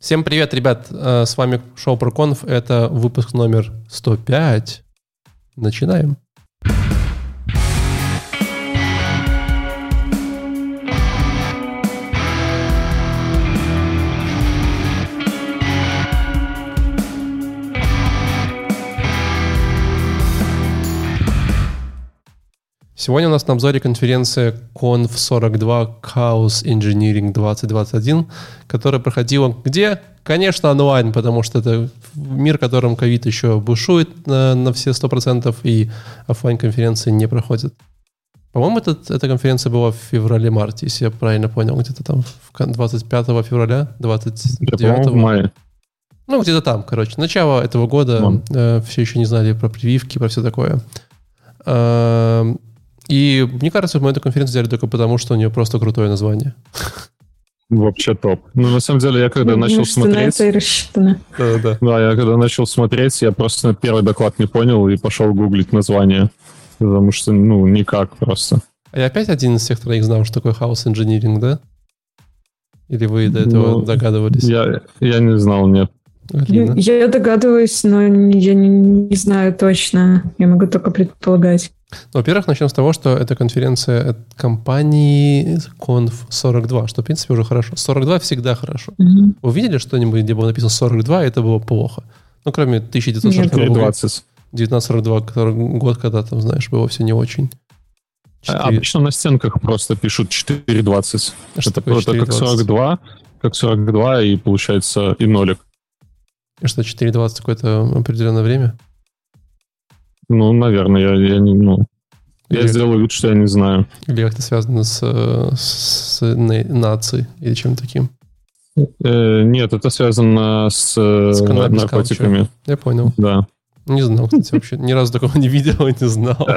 Всем привет, ребят! Э, с вами шоу про конф. Это выпуск номер 105. Начинаем. Сегодня у нас на обзоре конференция Conf42 Chaos Engineering 2021, которая проходила где? Конечно, онлайн, потому что это мир, в котором ковид еще бушует на, на все 100%, и офлайн конференции не проходят. По-моему, этот, эта конференция была в феврале-марте, если я правильно понял, где-то там 25 февраля, 29 в мае. Ну, где-то там, короче. Начало этого года э, все еще не знали про прививки, про все такое. Э, и мне кажется, мы эту конференцию взяли только потому, что у нее просто крутое название. Вообще топ. Ну, на самом деле, я когда ну, начал смотреть... это и рассчитано. Да, да. Да, я когда начал смотреть, я просто первый доклад не понял и пошел гуглить название. Потому что, ну, никак просто. А я опять один из тех троих знал, что такое хаос инжиниринг, да? Или вы до этого ну, догадывались? Я, я не знал, нет. Алина? Я догадываюсь, но я не, не знаю точно. Я могу только предполагать. Ну, во-первых, начнем с того, что это конференция от компании Conf42, что, в принципе, уже хорошо. 42 всегда хорошо. Mm-hmm. Вы видели что-нибудь, где было написано 42, и это было плохо? Ну, кроме 1942 года. 1942, который год, когда там, знаешь, было все не очень. 4... А, обычно на стенках просто пишут 4.20. А это просто как 42, как 42, и получается и нолик. И что, 4.20 какое-то определенное время? Ну, наверное, я, я не... Ну, или, я сделаю вид, что я не знаю. Или как-то связано с, с нацией или чем-то таким? Э, нет, это связано с, с наркотиками. Я понял. Да. Не знал, кстати, вообще. Ни разу такого не видел и не знал.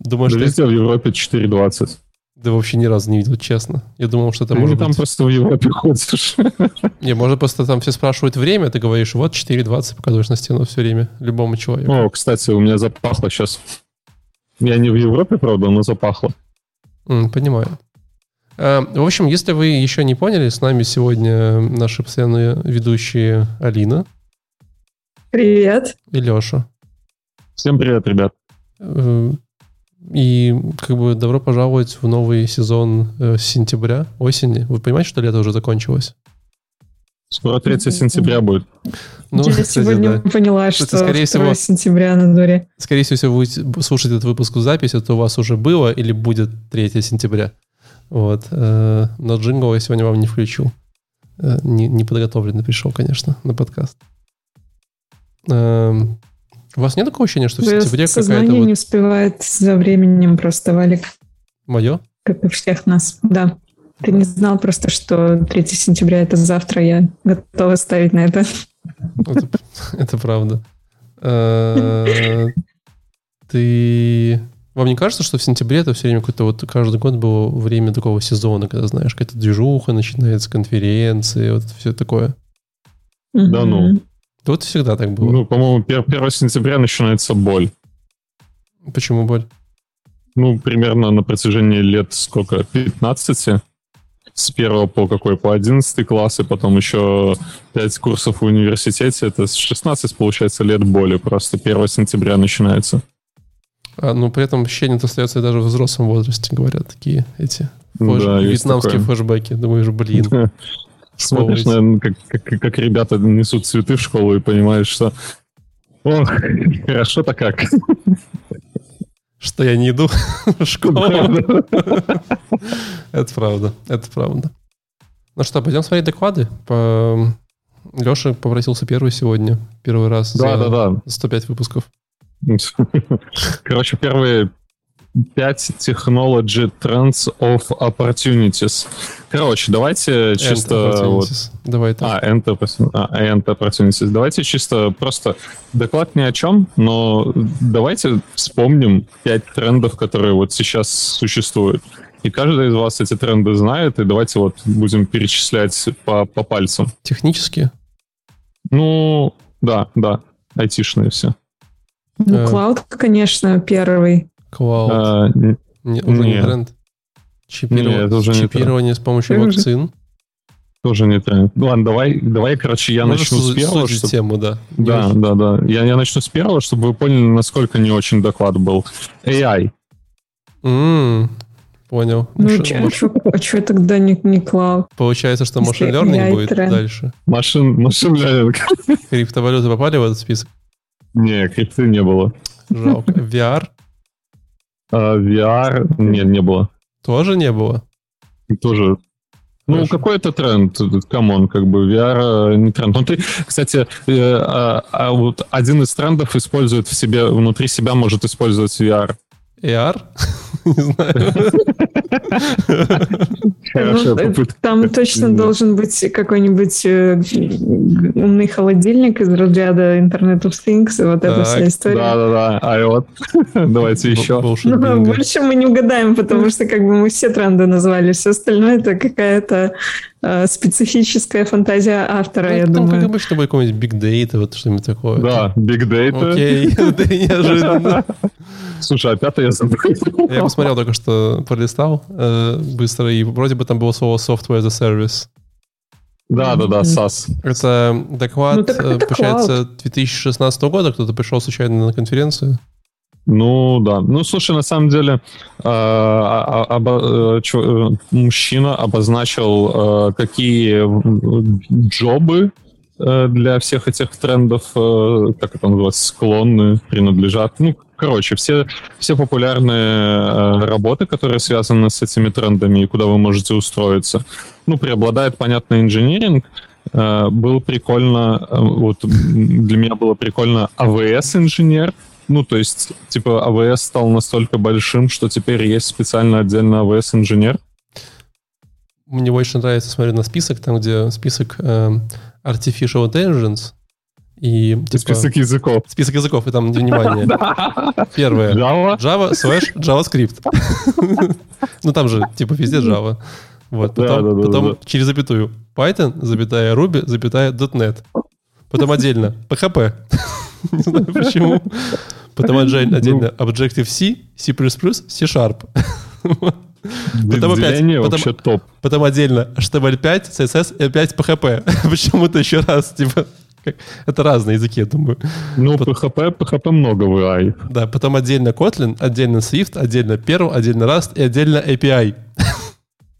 Думаю, что... Везде в Европе 4.20. Да вообще ни разу не видел, честно. Я думал, что это ты может там быть... просто в Европе ходишь. Не, может просто там все спрашивают время, ты говоришь, вот 4.20, показываешь на стену все время любому человеку. О, кстати, у меня запахло сейчас. Я не в Европе, правда, но запахло. Mm, понимаю. А, в общем, если вы еще не поняли, с нами сегодня наши постоянные ведущие Алина. Привет. И Леша. Всем привет, ребят. И как бы добро пожаловать в новый сезон э, сентября, осени. Вы понимаете, что лето уже закончилось? Скоро 3 сентября будет. Ну, Я кстати, сегодня да. поняла, что скорее всего, сентября на дворе. Скорее всего, если вы будете слушать этот выпуск в записи, то у вас уже было или будет 3 сентября. Вот. Э, но джингл я сегодня вам не включу. Э, не, не подготовленный пришел, конечно, на подкаст. У вас нет такого ощущения, что в сентябре какая-то... Сознание вот... не успевает за временем просто, Валик. Мое? Как и всех нас, да. Ты не знал просто, что 3 сентября это завтра, я готова ставить на это. Это, это правда. Э, ты... Вам не кажется, что в сентябре это все время какой-то вот каждый год было время такого сезона, когда, знаешь, какая-то движуха начинается, конференции, вот все такое? Да ну. Вот всегда так было. Ну, по-моему, 1 сентября начинается боль. Почему боль? Ну, примерно на протяжении лет сколько? 15? С первого по какой? По 11 класс, и потом еще 5 курсов в университете. Это с 16, получается, лет боли. Просто 1 сентября начинается. А, ну, при этом ощущение остается даже в взрослом возрасте, говорят, такие эти флэш... да, вьетнамские флешбеки. Думаешь, блин. Смотришь, наверное, как, как, как ребята несут цветы в школу и понимаешь, что ох, хорошо-то как. Что я не иду в школу. Это правда, это правда. Ну что, пойдем смотреть доклады. Леша попросился первый сегодня. Первый раз да, за да, да. 105 выпусков. Короче, первые 5 Technology Trends of Opportunities. Короче, давайте чисто... Вот, Давай так. А, End, а, End Opportunities. Давайте чисто просто доклад ни о чем, но давайте вспомним 5 трендов, которые вот сейчас существуют. И каждый из вас эти тренды знает, и давайте вот будем перечислять по, по пальцам. Технические? Ну, да, да, айтишные все. Ну, клауд, конечно, первый. Cloud. А, не, уже нет. не тренд. Чипирование, нет, уже чипирование не с помощью вакцин. Тоже не тренд. Ладно, давай, давай, короче, я Можешь начну с первого. сузить чтоб- тему, да. Не Да, да, да. Я, я начну с первого, чтобы вы поняли, насколько не очень доклад был. AI. М, Понял. Ну, Машин- а что тогда не, не клауд? Получается, что machine learning будет тренд. дальше. Machine, machine learning. Криптовалюты попали в этот список? Не, крипты не было. Жалко. VR А, VR не, не было. тоже не было. Тоже. Ну, Хорошо. какой-то тренд, come on, как бы VR э, не тренд. Ну, ты, кстати, э, а, а вот один из трендов использует в себе, внутри себя может использовать VR. AR? Не знаю. Ну. Там точно должен быть какой-нибудь э, умный холодильник из разряда Internet of Things и вот эта вся история. Да-да-да, а вот, давайте еще. Ну, больше мы не угадаем, потому что как бы мы все тренды назвали, все остальное это какая-то э, специфическая фантазия автора, Ну, я Там, как думаю. обычно, какой-нибудь big data, вот что-нибудь такое. Да, Big Data. Окей, это неожиданно. Слушай, а пятый я забыл. Я посмотрел только что, пролистал э, быстро, и вроде бы там было слово software as a service. Да-да-да, SAS. Это доклад, Ну, так э, это получается, 2016 года, кто-то пришел случайно на конференцию. Ну да. Ну слушай, на самом деле э, а- а- обо- э, чё- э, мужчина обозначил, э, какие джобы э, для всех этих трендов, э, как это называется, склонны, принадлежат. Ну, короче, все, все популярные э, работы, которые связаны с этими трендами и куда вы можете устроиться. Ну, преобладает, понятно, инжиниринг. Э, Было прикольно, э, вот для меня было прикольно АВС-инженер, ну, то есть, типа, АВС стал настолько большим, что теперь есть специально отдельно АВС-инженер. Мне больше нравится смотреть на список, там, где список э, Artificial Intelligence и типа, Список языков. список языков, и там, внимание, первое. Java. Java slash JavaScript. Ну, там же, типа, везде Java. Вот, потом, потом через запятую Python, запятая Ruby, запятая .NET. Потом отдельно PHP. Не знаю почему. Потом отдельно отдельно Objective-C, C++, C-Sharp. Потом опять- потом- топ. Потом отдельно HTML5, CSS и опять PHP. Почему-то еще раз, типа, это разные языки, я думаю. Ну, PHP, PHP много в AI. Да, потом отдельно Kotlin, отдельно Swift, отдельно Perl, отдельно Rust и отдельно API.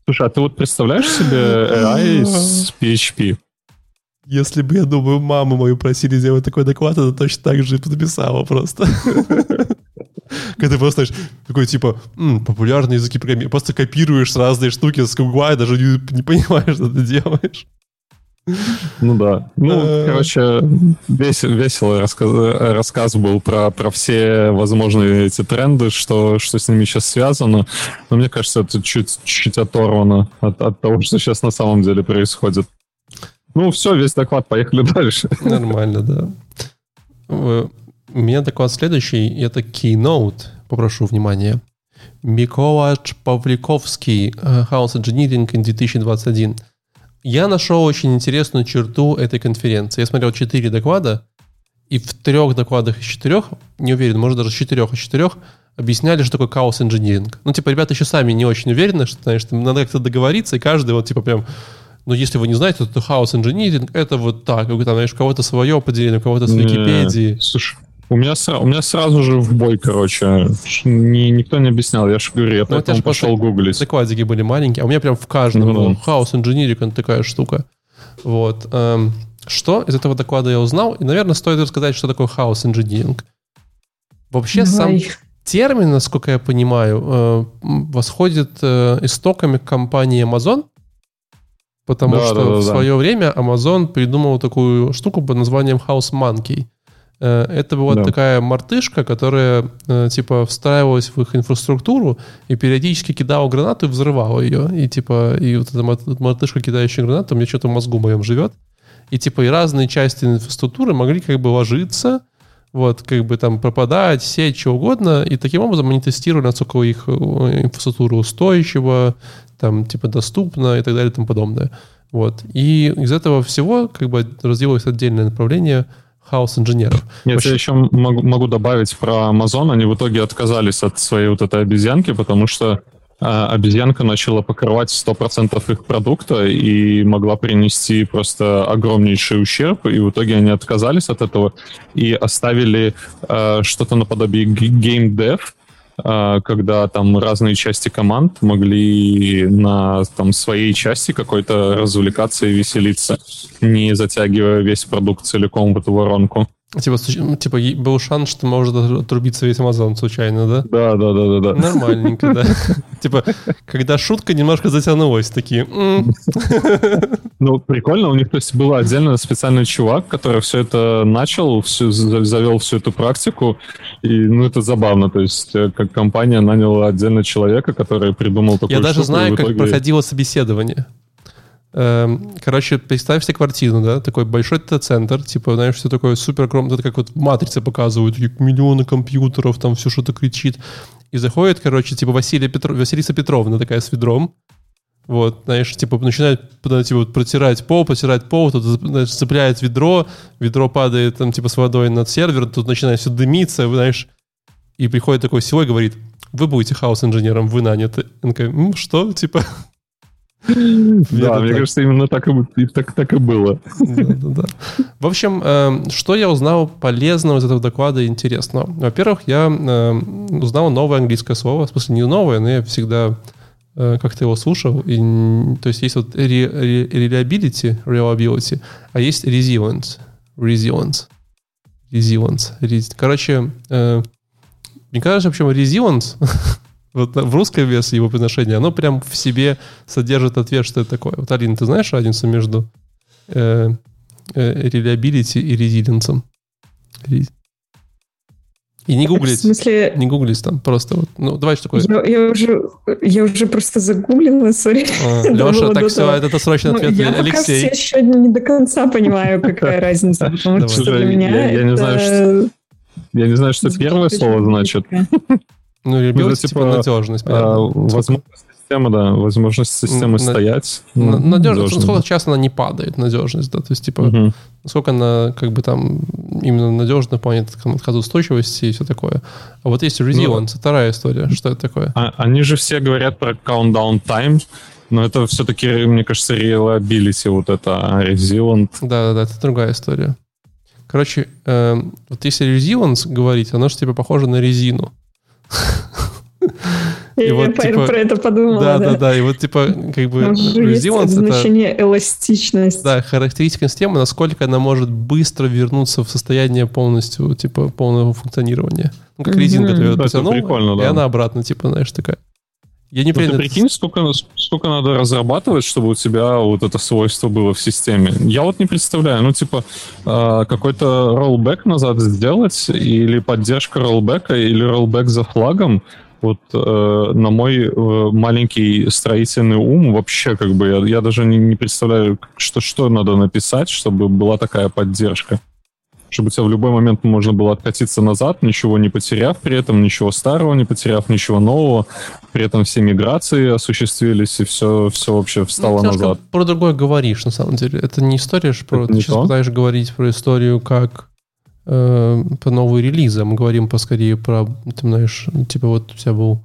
Слушай, а ты вот представляешь себе AI с PHP? Если бы, я думаю, маму мою просили сделать такой доклад, она точно так же написала просто. Когда ты просто, знаешь, такой, типа, «М, популярные языки программирования, просто копируешь разные штуки с Гугла и даже не понимаешь, что ты делаешь. Ну да. Ну, Э. короче, вес- веселый рассказ, рассказ был про, про все возможные эти тренды, что, что с ними сейчас связано. Но мне кажется, это чуть, чуть оторвано от, от того, что сейчас на самом деле происходит. Ну, все, весь доклад, поехали дальше. Нормально, да. Э, У меня доклад следующий, это Keynote, попрошу внимания. Миколач Павликовский, э, House Engineering in 2021. Я нашел очень интересную черту этой конференции. Я смотрел четыре доклада, и в трех докладах из четырех, не уверен, может даже четырех из четырех, объясняли, что такое chaos engineering. Ну, типа, ребята еще сами не очень уверены, что, знаешь, там надо как-то договориться, и каждый вот, типа, прям, ну, если вы не знаете, то chaos engineering — это вот так. Как, там, знаешь, у кого-то свое определение, у кого-то с Википедии. Слушай, у меня, сра- у меня сразу же в бой, короче. Ни- никто не объяснял, я же говорю, я Ну, потом пошел гуглить. Докладики были маленькие, а у меня прям в каждом Ну, был да. хаос инжиниринг, такая штука. Вот. эм, что из этого доклада я узнал? И, наверное, стоит рассказать, что такое хаос инжиниринг. Вообще сам Давай. термин, насколько я понимаю, э, восходит э, истоками компании Amazon, потому Да, что да, да, в да. свое время Amazon придумал такую штуку под названием House Monkey. Э, Это была Да. такая мартышка, которая э, типа встраивалась в их инфраструктуру и периодически кидала гранату и взрывала ее. И типа, и вот эта мар- мартышка, кидающая гранату, у меня что-то в мозгу моем живет. И типа и разные части инфраструктуры могли как бы ложиться, вот, как бы там пропадать, сеть, что угодно, и таким образом они тестировали, насколько их инфраструктура устойчива, там, типа, доступна и так далее и тому подобное. Вот. И из этого всего как бы разделилось отдельное направление хаос-инженеров. Нет, Вообще- я еще могу, могу добавить про Amazon. Они в итоге отказались от своей вот этой обезьянки, потому что а, обезьянка начала покрывать 100% их продукта и могла принести просто огромнейший ущерб, и в итоге они отказались от этого и оставили э, что-то наподобие геймдев, когда там разные части команд могли на там, своей части какой-то развлекаться и веселиться, не затягивая весь продукт целиком в эту воронку. Типа, ну, типа был шанс, что может отрубиться весь Амазон случайно, да? Да, да, да, да, да. Нормальненько, да. Типа, когда шутка немножко затянулась, такие... Ну, прикольно, у них, то есть, был отдельно специальный чувак, который все это начал, всю, завел всю эту практику, и, ну, это забавно, то есть, э, как компания наняла отдельно человека, который придумал такую Я даже знаю, как проходило собеседование. Эм, короче, представь себе квартиру, да, такой большой центр, типа, знаешь, все такое супер огромное, это как вот матрицы показывают, миллионы компьютеров, там все что-то кричит. И заходит, короче, типа Василия Петро... Василиса Петровна такая с ведром, вот, знаешь, типа начинает, типа, протирать пол, протирать пол, тут знаешь, цепляет ведро, ведро падает там типа с водой над сервер, тут начинает все дымиться, знаешь, и приходит такой силой и говорит, вы будете хаос-инженером, вы наняты. Он такой, что, типа, да, мне кажется, именно так и, было. В общем, эм, что я узнал полезного из этого доклада и интересного? Во-первых, я эм, узнал новое английское слово. В смысле, не новое, но я всегда э, как-то его слушал. И, то есть есть вот reliability, reliability, а есть resilience. Resilience. Resilience. Короче, э, мне кажется, в общем, resilience вот в русской версии его произношения, оно прям в себе содержит ответ, что это такое. Вот, Алина, ты знаешь разницу между э, э, reliability и резиденцем? И не гуглить. В смысле... Не гуглить там, просто вот. Ну, давай что такое. Я, я, уже, я уже просто загуглила, сори. А, Леша, так все, это, это срочный ну, ответ. Ну, я Алексей. Я еще не до конца понимаю, какая разница, потому что для меня. Я не знаю, что первое слово значит. Ну, ребилось, типа, типа надежность. А, возможность системы, да, возможность системы на, стоять. На, надежность, насколько часто она не падает, надежность, да, то есть, типа, угу. насколько она, как бы, там, именно надежна в плане отказоустойчивости и все такое. А вот есть resilience, ну, вторая история, что это такое? А, они же все говорят про countdown time, но это все-таки, мне кажется, reliability, вот это, а resilient. Да-да-да, это другая история. Короче, э, вот если resilience говорить, оно же, типа, похоже на резину. И вот, типа, про это подумала. Да, да, да. И вот, типа, как бы resilience значение это, эластичность. Да, характеристика системы, насколько она может быстро вернуться в состояние полностью, типа, полного функционирования. Ну, как резинка, ты ее потянул, и она обратно, типа, знаешь, такая. Я не понимаю. Ну, ты прикинь, сколько, сколько надо разрабатывать, чтобы у тебя вот это свойство было в системе. Я вот не представляю. Ну, типа, э, какой-то роллбэк назад сделать, или поддержка роллбэка, или роллбэк за флагом. Вот э, на мой э, маленький строительный ум вообще как бы я, я даже не, не представляю, что, что надо написать, чтобы была такая поддержка чтобы тебя в любой момент можно было откатиться назад, ничего не потеряв при этом, ничего старого не потеряв, ничего нового. При этом все миграции осуществились, и все, все вообще встало ну, назад. про другое говоришь, на самом деле. Это не история, что про... ты сейчас то? пытаешься говорить про историю, как э, по новые релизы. Мы говорим поскорее про, ты знаешь, типа вот у тебя был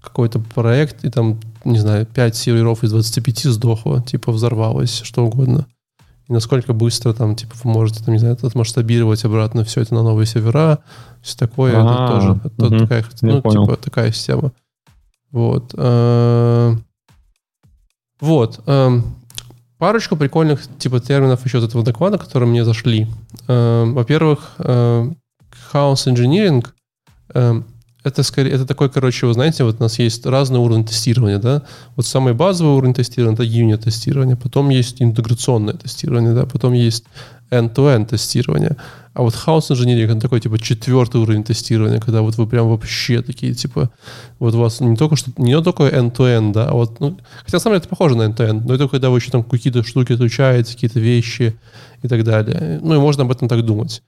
какой-то проект, и там, не знаю, 5 серверов из 25 сдохло, типа взорвалось, что угодно и насколько быстро там, типа, вы можете, там, не знаю, отмасштабировать обратно все это на новые сервера, все такое, это тоже это угу. такая, ну, типа, такая система. Вот. Э, вот. Эм, парочку прикольных, типа, терминов еще из этого доклада, которые мне зашли. Эм, во-первых, эм, хаос engineering это скорее, это такой, короче, вы знаете, вот у нас есть разные уровни тестирования, да. Вот самый базовый уровень тестирования это юнит тестирование, потом есть интеграционное тестирование, да, потом есть end-to-end тестирование. А вот house engineering это такой, типа, четвертый уровень тестирования, когда вот вы прям вообще такие, типа, вот у вас не только что, не только end-to-end, да, а вот, ну, хотя на самом деле это похоже на end-to-end, но это когда вы еще там какие-то штуки изучаете, какие-то вещи и так далее. Ну, и можно об этом так думать.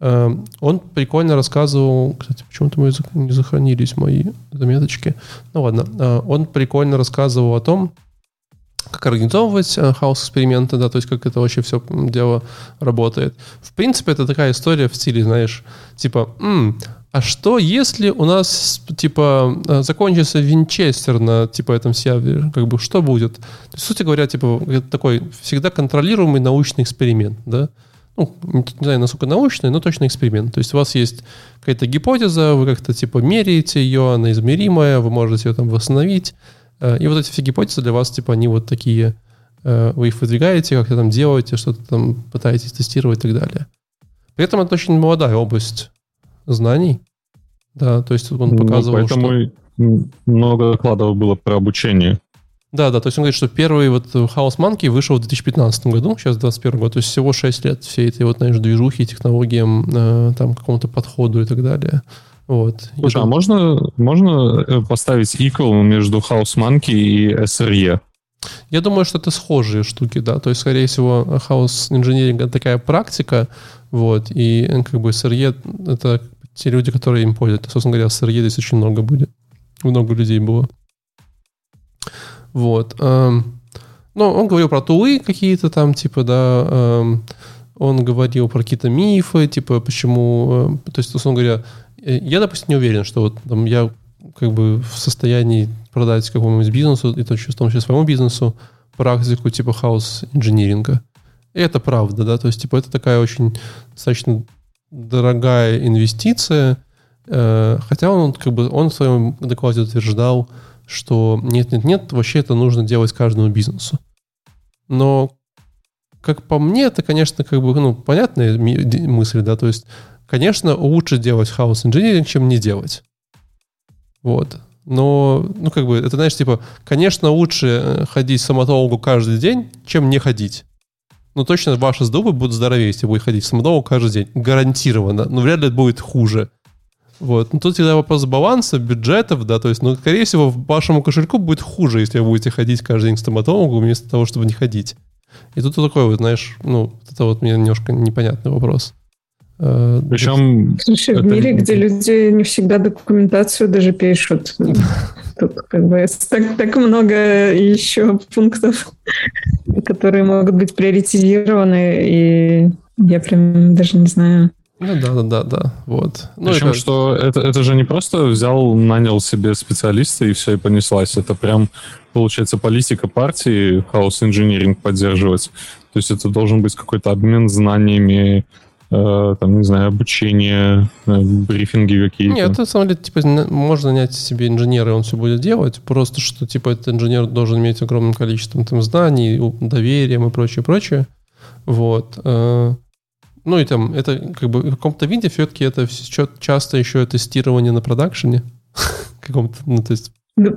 Эм, он прикольно рассказывал, кстати, почему-то мы не сохранились мои заметочки. Ну ладно, э, он прикольно рассказывал о том, как организовывать э, хаос-эксперименты, да, то есть как это вообще все дело работает. В принципе, это такая история в стиле, знаешь, типа, М, а что если у нас, типа, э, закончится винчестер на, типа, этом сервере? Как бы, что будет? То есть, сути говоря, типа, это такой всегда контролируемый научный эксперимент, да? Ну, не знаю, насколько научный, но точно эксперимент. То есть у вас есть какая-то гипотеза, вы как-то, типа, меряете ее, она измеримая, вы можете ее там восстановить. Э, и вот эти все гипотезы для вас, типа, они вот такие, э, вы их выдвигаете, как-то там делаете, что-то там пытаетесь тестировать и так далее. При этом это очень молодая область знаний. Да, то есть он ну, показывал, ну, поэтому что... много докладов было про обучение. Да, да, то есть он говорит, что первый вот House Monkey вышел в 2015 году, сейчас 21 год, то есть всего 6 лет всей этой вот, знаешь, движухи, технологиям, э, там, какому-то подходу и так далее. Вот. Слушай, а можно, можно э, поставить equal между House Monkey и SRE? Я думаю, что это схожие штуки, да, то есть, скорее всего, House Engineering — такая практика, вот, и э, как бы SRE — это те люди, которые им пользуются. Собственно говоря, SRE здесь очень много были. Много людей было. Вот. Эм, ну, он говорил про тулы какие-то там, типа, да, эм, он говорил про какие-то мифы, типа, почему... Э, то есть, условно говоря, э, я, допустим, не уверен, что вот там я как бы в состоянии продать какому-нибудь бизнесу, и то, в том числе своему бизнесу, практику типа хаус инжиниринга. И это правда, да, то есть, типа, это такая очень достаточно дорогая инвестиция, э, хотя он как бы он в своем докладе утверждал, что нет, нет, нет, вообще это нужно делать каждому бизнесу. Но как по мне, это, конечно, как бы, ну, понятная мысль, да, то есть, конечно, лучше делать хаос инжиниринг, чем не делать. Вот. Но, ну, как бы, это, знаешь, типа, конечно, лучше э, ходить к стоматологу каждый день, чем не ходить. Но точно ваши зубы будут здоровее, если будете ходить к стоматологу каждый день. Гарантированно. Но вряд ли будет хуже. Вот. Но тут всегда вопрос баланса, бюджетов, да, то есть, ну, скорее всего, вашему кошельку будет хуже, если вы будете ходить каждый день к стоматологу, вместо того, чтобы не ходить. И тут такой вот, знаешь, ну, это вот мне немножко непонятный вопрос. Э, Причем... Слушай, это... в мире, где люди не всегда документацию даже пишут, тут как бы так, так много еще пунктов, которые могут быть приоритизированы, и я прям даже не знаю. Ну да, да, да, да, вот. Ну, Причем, это... что это, это же не просто взял, нанял себе специалиста и все, и понеслась. Это прям, получается, политика партии хаос инжиниринг поддерживать. То есть это должен быть какой-то обмен знаниями, Э, там, не знаю, обучение, э, брифинги какие-то. Нет, на самом деле, типа, можно нанять себе инженера, и он все будет делать, просто что, типа, этот инженер должен иметь огромным количеством там знаний, доверием и прочее, прочее. Вот. Ну и там, это как бы в каком-то виде все-таки это часто еще тестирование на продакшене. каком-то, ну, то есть ну,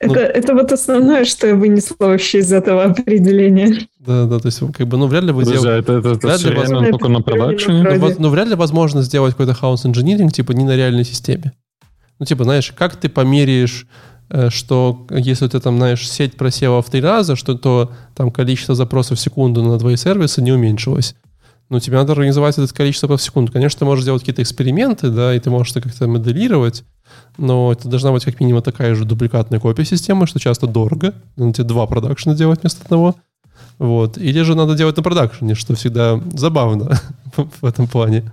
это, ну, это вот основное, что я вынесла вообще из этого определения. Да, да, то есть как бы, ну, вряд ли вы Друзья, делаете... это, это, это все реально воз... только на продакшене? Ну, ну, вряд ли возможно сделать какой-то хаос инжиниринг, типа, не на реальной системе. Ну, типа, знаешь, как ты померяешь, э, что если ты там, знаешь, сеть просела в три раза, что то там количество запросов в секунду на твои сервисы не уменьшилось. Ну, тебе надо организовать это количество в секунду. Конечно, ты можешь делать какие-то эксперименты, да, и ты можешь это как-то моделировать, но это должна быть как минимум такая же дубликатная копия системы, что часто дорого. Надо тебе два продакшена делать вместо одного. Вот. Или же надо делать на продакшене, что всегда забавно в этом плане.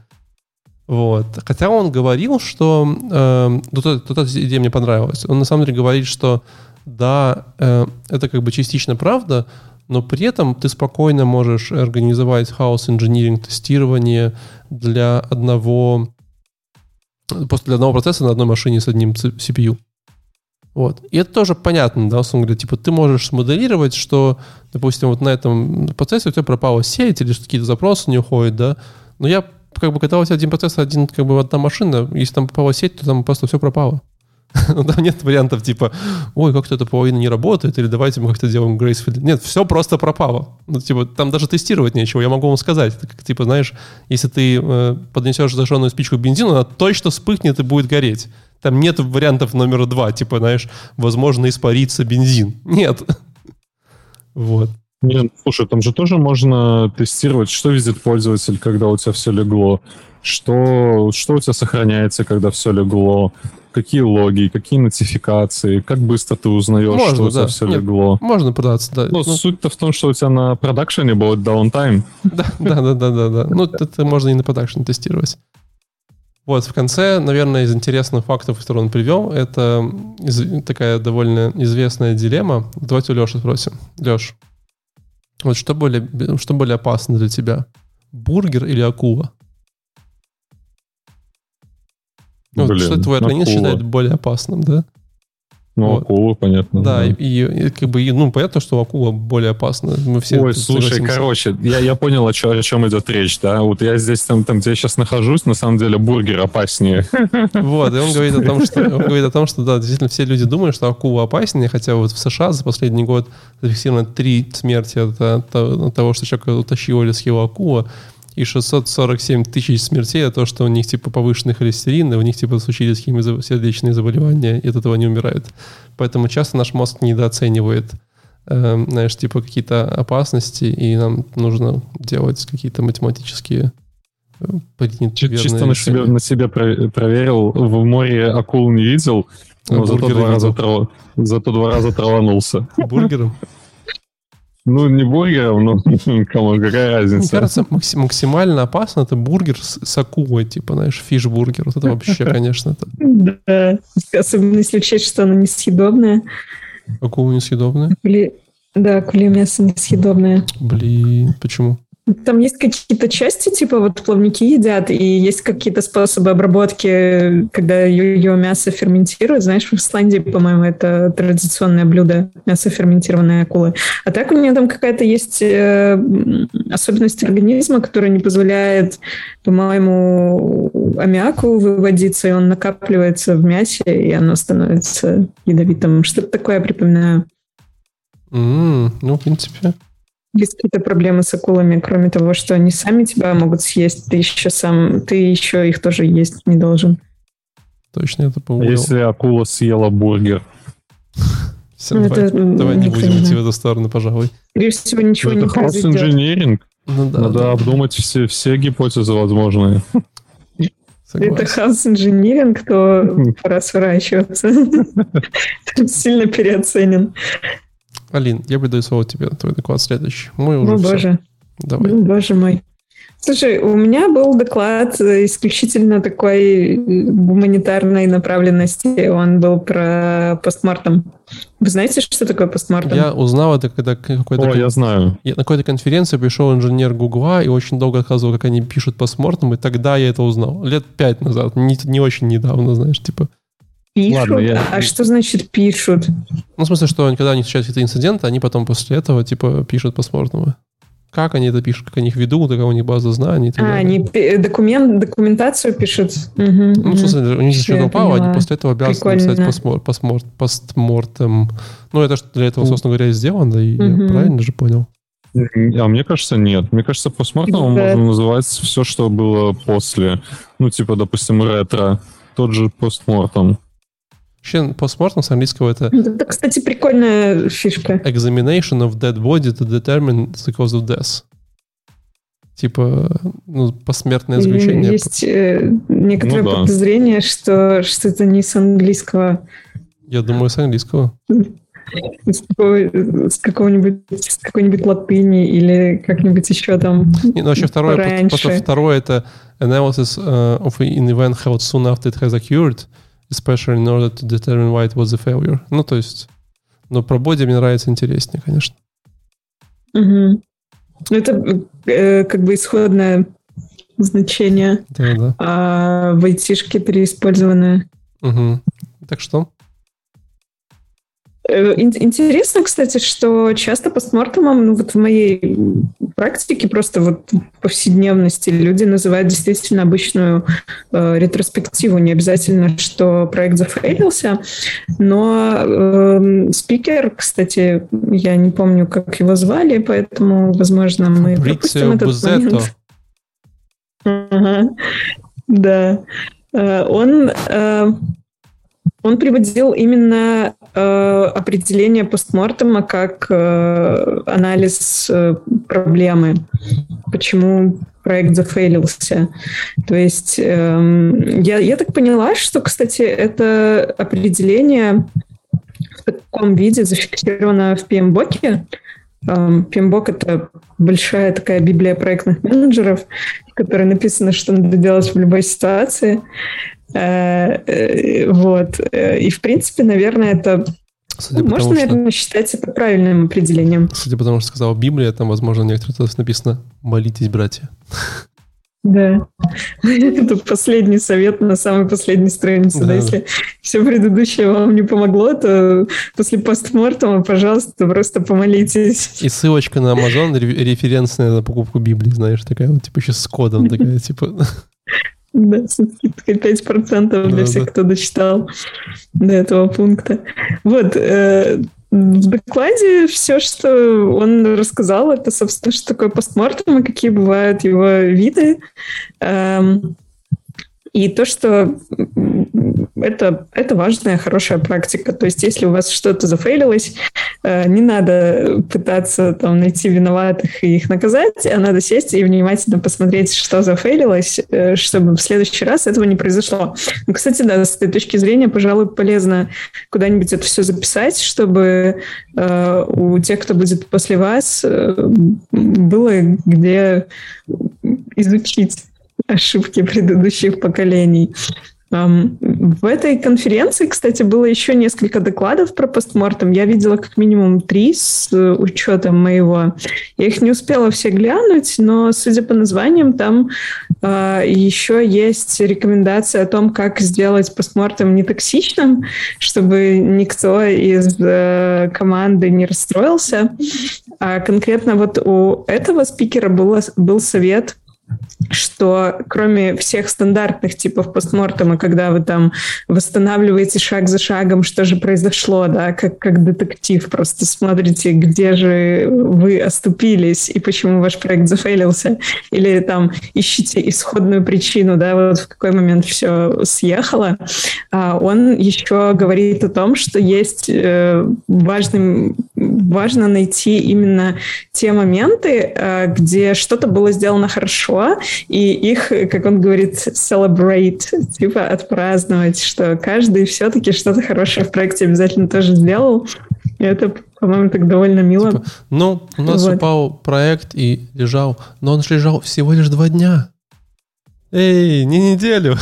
Вот. Хотя он говорил, что... Э, эта, вот эта идея мне понравилась. Он на самом деле говорит, что да, э, это как бы частично правда, но при этом ты спокойно можешь организовать хаос инжиниринг тестирование для одного после одного процесса на одной машине с одним CPU. Вот. И это тоже понятно, да, условно говоря, типа ты можешь смоделировать, что, допустим, вот на этом процессе у тебя пропала сеть или какие-то запросы не уходят, да, но я как бы, когда у тебя один процесс, один, как бы, одна машина, если там попала сеть, то там просто все пропало. Ну, там нет вариантов типа, ой, как-то эта половина не работает, или давайте мы как-то делаем gracefully. Нет, все просто пропало. Ну, типа, там даже тестировать нечего, я могу вам сказать. Это как, типа, знаешь, если ты э, поднесешь зажженную спичку бензина, она точно вспыхнет и будет гореть. Там нет вариантов номер два, типа, знаешь, возможно, испарится бензин. Нет. Вот. Нет, слушай, там же тоже можно тестировать, что видит пользователь, когда у тебя все легло, что, что у тебя сохраняется, когда все легло, какие логи, какие нотификации, как быстро ты узнаешь, можно, что у тебя да. все Нет, легло. Можно пытаться, да. Но ну, ну, суть-то в том, что у тебя на продакшене будет downtime. Да, да, да, да, да, да. Ну, это можно и на продакшене тестировать. Вот, в конце, наверное, из интересных фактов, которые он привел, это из- такая довольно известная дилемма. Давайте у Леши спросим. Леш, вот что более, что более опасно для тебя? Бургер или акула? Ну, Блин, что твой организм акула. считает более опасным, да? Ну, Вот. акула, понятно. Да, и, и как бы, и, ну, понятно, что акула более опасна. Мы все Ой, слушай, согласимся. короче, я, я понял, о, чё- о чем идет речь, да? Вот я здесь, там, там, где я сейчас нахожусь, на самом деле бургер опаснее. Вот, и он говорит о том, что, он говорит о том, что да, действительно все люди думают, что акула опаснее, хотя вот в США за последний год зафиксировано три смерти от, от- от того, что человека утащила или съела акула, и 647 тысяч смертей от того, что у них типа повышенный холестерин, и у них типа случились химио- сердечные заболевания, и от этого они умирают. Поэтому часто наш мозг недооценивает эм, знаешь, типа какие-то опасности, и нам нужно делать какие-то математические э, принятые Чисто на себе, на про- проверил, в море акул не видел, но А зато бургеры два, раза видел. трава- зато два раза траванулся. бургером. Ну, не бургером, но кому, какая Мне разница? кажется, макси- максимально опасно это бургер с, с акулой, типа, знаешь, fish burger. Вот это вообще, конечно, это Да. Особенно если учесть, что она несъедобная. акула несъедобная. Акули- Да, акулье мясо несъедобное. Блин, почему? Там есть какие-то части, типа вот плавники едят, и есть какие-то способы обработки, когда ее мясо ферментируют. Знаешь, в Исландии, по-моему, это традиционное блюдо мясо ферментированной акулы. А так у нее там какая-то есть э, особенность организма, которая не позволяет, по-моему, аммиаку выводиться, и он накапливается в мясе, и оно становится ядовитым. Что-то такое я припоминаю. М, ну, в принципе. Есть какие-то проблемы с акулами, кроме того, что они сами тебя могут съесть, ты еще сам, ты еще их тоже есть не должен. Точно это погуглил. Если акула съела бургер? Ну, давай, это, не будем идти в эту сторону, пожалуй. Скорее всего, ничего это не произойдет. инженеринг. Ну да, Надо да, обдумать все, все гипотезы возможные. Это согласен. хаос инжиниринг, то пора сворачиваться. Сильно переоценен. Алин, я бы даю слово тебе, твой доклад следующий. Мы уже О, всё. боже. Давай. Ну, боже мой. Слушай, у меня был доклад э, исключительно такой э, гуманитарной направленности. Он был про постмортом. Вы знаете, что такое постмортом? Я узнал это, когда какой-то... О, я знаю. Я на какой-то конференции пришел инженер Гугла и очень долго рассказывал, как они пишут постмортом, и тогда я это узнал. Лет пять назад, не, не очень недавно, знаешь, типа. Пишут? Ладно, я- А что значит пишут? Ну, в смысле, что когда они встречают какие-то инциденты, они потом после этого, типа, пишут постмортемы. Как они это пишут, как они их ведут, какая у них база знаний А, далее. они документ, документацию пишут? Мгм, Ну, в мгм. смысле, у них что-то я упало, они после этого обязаны Прикольно. написать постмор- постмор- постмортем. Ну, это что для этого, собственно говоря, и сделано, и я Мгм. правильно же понял. А мне кажется, нет. Мне кажется, постмортом Да. можно называть все, что было после. Ну, типа, допустим, ретро. Тот же постмортом. Вообще, постмортем с английского это Это, кстати, прикольная фишка. examination of dead body to determine the cause of death. Типа, ну, посмертное заключение. Есть э, некоторое Ну да. подозрение, что, что это не с английского, Я думаю, с английского. с, какого- с какого-нибудь с какой-нибудь латыни или как-нибудь еще там. Не, ну, вообще второе, просто- Раньше. просто второе это analysis uh, of an event held soon after it has occurred, especially in order to determine why it was a failure. Ну, то есть, но про боди мне нравится интереснее, конечно. Ну, Это э, как бы исходное значение, Да, да. а в айтишке переиспользованное. Мгм. Так что? Э, ин- Интересно, кстати, что часто постмортемом, ну вот в моей практике, просто вот повседневности люди называют действительно обычную э, ретроспективу. Не обязательно, что проект зафейлился, но эм, спикер, кстати, я не помню, как его звали, поэтому, возможно, мы пропустим Фабрицио этот Бузетто. момент. Ага. Да. Э, Он, э, он приводил именно э, определение постмортема как э, анализ э, проблемы, почему проект зафейлился. То есть эм, я, я так поняла, что, кстати, это определение в таком виде зафиксировано в PMBOK, PMBOK — это большая такая библия проектных менеджеров, в которой написано, что надо делать в любой ситуации. Э, э, вот. И, в принципе, наверное, это Судя ну, Можно, наверное, что... считать это правильным определением. Судя по тому, что сказала Библия, там, возможно, некоторые написано «молитесь, братья». Да. Это последний совет на самой последней странице. Да. Да, если все предыдущее вам не помогло, то после постмортума, пожалуйста, просто помолитесь. И ссылочка на Amazon референсная на покупку Библии, знаешь, такая вот, типа, сейчас с кодом такая, типа... Да, с скидкой 5% для всех, кто дочитал до этого пункта. Вот, э, в докладе все, что он рассказал, это, собственно, что такое постмортем и какие бывают его виды. Эм, и то, что это, это важная, хорошая практика. То есть, если у вас что-то зафейлилось, э, не надо пытаться там найти виноватых и их наказать, а надо сесть и внимательно посмотреть, что зафейлилось, э, чтобы в следующий раз этого не произошло. Ну, кстати, да, с этой точки зрения, пожалуй, полезно куда-нибудь это все записать, чтобы э, у тех, кто будет после вас, было где изучить ошибки предыдущих поколений. В этой конференции, кстати, было еще несколько докладов про постмортом. Я видела как минимум три с учетом моего. Я их не успела все глянуть, но, судя по названиям, там э, еще есть рекомендация о том, как сделать постмортом нетоксичным, чтобы никто из э, команды не расстроился. А конкретно вот у этого спикера было, был совет что кроме всех стандартных типов постмортема, когда вы там восстанавливаете шаг за шагом, что же произошло, да, как, как детектив, просто смотрите, где же вы оступились и почему ваш проект зафейлился, или там ищите исходную причину, да, вот в какой момент все съехало. А он еще говорит о том, что есть э, важным, важно найти именно те моменты, э, где что-то было сделано хорошо, и их, как он говорит, celebrate, типа отпраздновать, что каждый все-таки что-то хорошее в проекте обязательно тоже сделал. И это, по-моему, так довольно мило. Типа, ну, у нас вот. упал проект и лежал, но он же лежал всего лишь два дня. Эй, не неделю.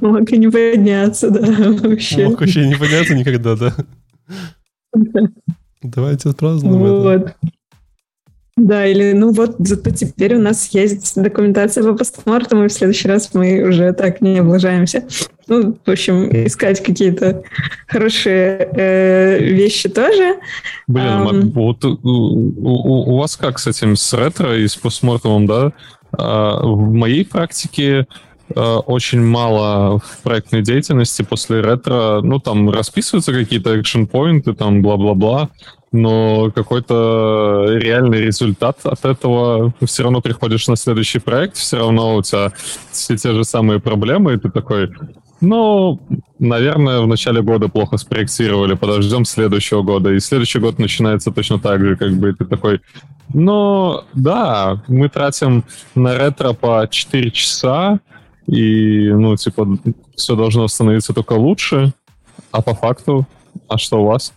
Мог и не подняться, да, вообще. Мог вообще не подняться никогда, да. Давайте отпразднуем вот. это. Да, или ну вот, зато теперь у нас есть документация по постмортам, и в следующий раз мы уже так не облажаемся. Ну, в общем, искать какие-то хорошие э, вещи тоже. Блин, um, вот у, у, у вас как с этим, с ретро и с постмортумом, да? А, в моей практике очень мало в проектной деятельности после ретро, ну, там расписываются какие-то экшн-поинты, там, бла-бла-бла, но какой-то реальный результат от этого все равно приходишь на следующий проект, все равно у тебя все те же самые проблемы, и ты такой, ну, наверное, в начале года плохо спроектировали, подождем следующего года, и следующий год начинается точно так же, как бы, ты такой, ну, да, мы тратим на ретро по 4 часа, и, ну, типа, все должно становиться только лучше, а по факту, а что у вас?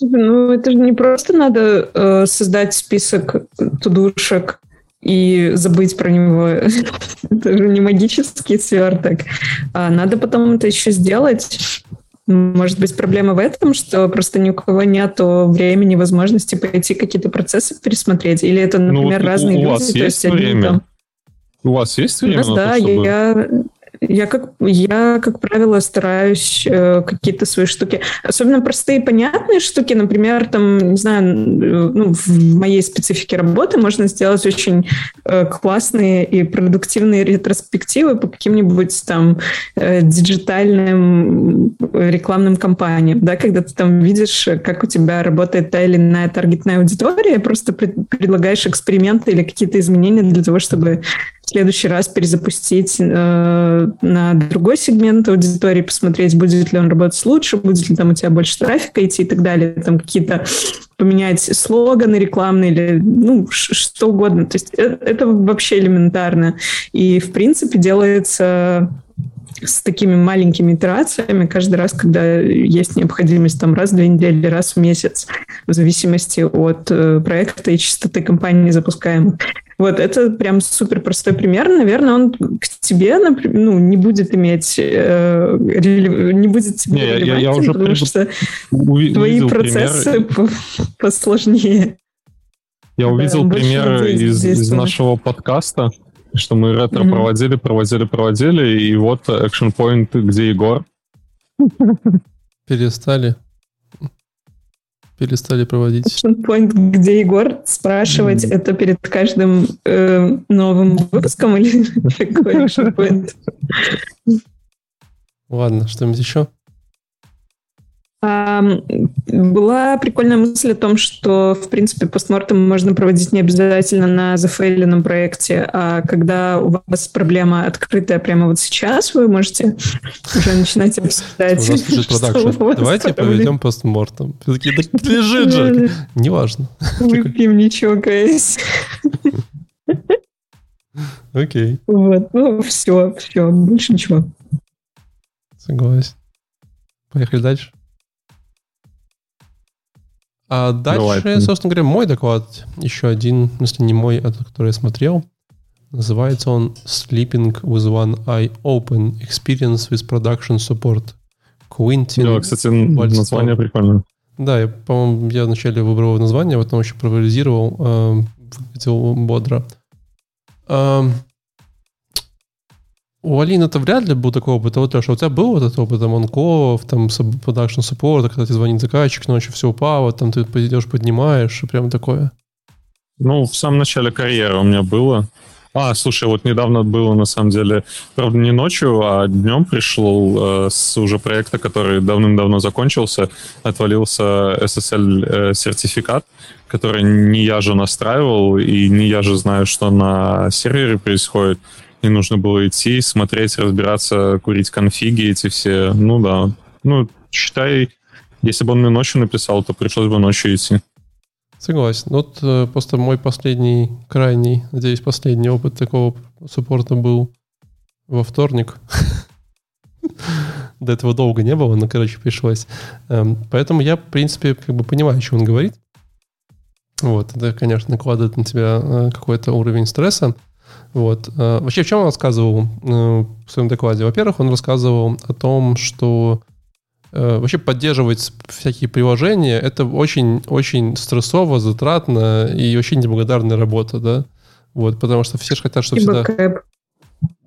Ну, это же не просто надо э, создать список тудушек и забыть про него. это же не магический сверток. А надо потом это еще сделать. Может быть, проблема в этом, что просто ни у кого нет времени, возможности пойти какие-то процессы пересмотреть? Или это, ну, например, ну, разные у люди? Вас есть время? Там... У вас есть время? У нас, да, то, чтобы... я я, как, я, как правило, стараюсь э, какие-то свои штуки, особенно простые понятные штуки, например, там, не знаю, ну, в моей специфике работы можно сделать очень э, классные и продуктивные ретроспективы по каким-нибудь там э, диджитальным рекламным кампаниям, да, когда ты там видишь, как у тебя работает та или иная таргетная аудитория, просто пред, предлагаешь эксперименты или какие-то изменения для того, чтобы следующий раз перезапустить э, на другой сегмент аудитории, посмотреть, будет ли он работать лучше, будет ли там у тебя больше трафика идти и так далее, там какие-то поменять слоганы рекламные или ну, что угодно. То есть это, это вообще элементарно. И, в принципе, делается с такими маленькими итерациями каждый раз, когда есть необходимость там раз в две недели, раз в месяц, в зависимости от э, проекта и частоты компании запускаемых. Вот это прям супер простой пример. Наверное, он к тебе ну, не будет иметь, э, не будет тебе не, я, я уже потому что твои процессы пример... посложнее. Я увидел да, пример из, из нашего подкаста, что мы ретро mm-hmm. проводили, проводили, проводили, и вот action point, где Егор. Перестали. Перестали проводить. Action point, где Егор спрашивать mm-hmm. это перед каждым э, новым выпуском или какой? Ладно, что-нибудь еще? Была прикольная мысль о том, что, в принципе, постмортем можно проводить не обязательно на зафейленном проекте, а когда у вас проблема открытая прямо вот сейчас, вы можете уже начинать обсуждать. У нас лежит продакшн. Давайте проведем постмортем. Все такие, лежит же. Неважно. Выпьем, не чокаясь. Окей. Вот, ну все, все, больше ничего. Согласен. Поехали дальше. А дальше, Давай. собственно говоря, мой доклад, еще один, если не мой, а тот, который я смотрел, называется он Sleeping with One Eye Open Experience with Production Support. Quentin Да, кстати, Вальстон. название прикольное. Да, я, по-моему, я вначале выбрал название, а потом еще проанализировал, э, выглядел бодро. Э, у Алины это вряд ли был такой опыт. А вот, Леша, у тебя был вот этот опыт, там, онков, там, продакшн саппорта, когда тебе звонит заказчик, ночью все упало, там ты пойдешь, поднимаешь, и прям такое? Ну, в самом начале карьеры у меня было. А, слушай, вот недавно было, на самом деле, правда, не ночью, а днем пришел э, с уже проекта, который давным-давно закончился, отвалился SSL-сертификат, э, который не я же настраивал, и не я же знаю, что на сервере происходит и нужно было идти, смотреть, разбираться, курить конфиги эти все. Ну да. Ну, считай, если бы он мне ночью написал, то пришлось бы ночью идти. Согласен. Вот э, просто мой последний, крайний, надеюсь, последний опыт такого суппорта был во вторник. До этого долго не было, но, короче, пришлось. Эм, поэтому я, в принципе, как бы понимаю, о чем он говорит. Вот, это, конечно, накладывает на тебя э, какой-то уровень стресса. Вот. Э, вообще, в чем он рассказывал э, в своем докладе? Во-первых, он рассказывал о том, что э, вообще поддерживать всякие приложения это очень-очень стрессово, затратно и очень неблагодарная работа, да? Вот, потому что все же хотят, чтобы всегда...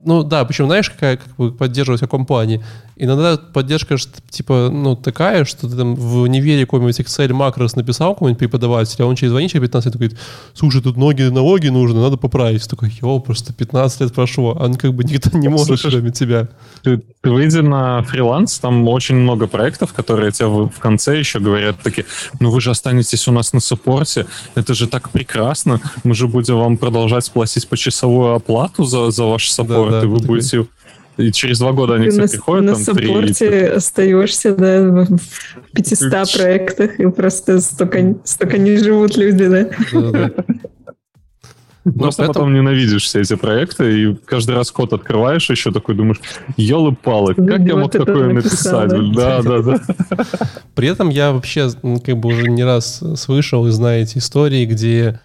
Ну да, причем знаешь, какая как бы поддерживать в каком плане? Иногда поддержка типа, ну, такая, что ты там в универе какой-нибудь Excel макрос написал какой-нибудь преподаватель, а он через звонит через 15 лет говорит, слушай, тут ноги на ноги нужно, надо поправить. Такой, йо, просто 15 лет прошло, а он как бы никто не может, Слушай, кроме тебя. Ты, ты выйди на фриланс, там очень много проектов, которые тебе в, конце еще говорят такие, ну вы же останетесь у нас на суппорте, это же так прекрасно, мы же будем вам продолжать платить почасовую оплату за, за ваш саппорт, да, да, и вы будете и через два года они все приходят. На саппорте 3... остаешься, да, в 500 проектах, и просто столько, столько не живут люди, да. да, да. Просто поэтому... потом ненавидишь все эти проекты, и каждый раз код открываешь, еще такой думаешь, елы-палы, как я мог такое написать? Да, да, да. При этом я вообще как бы уже не раз слышал и знаю эти истории, где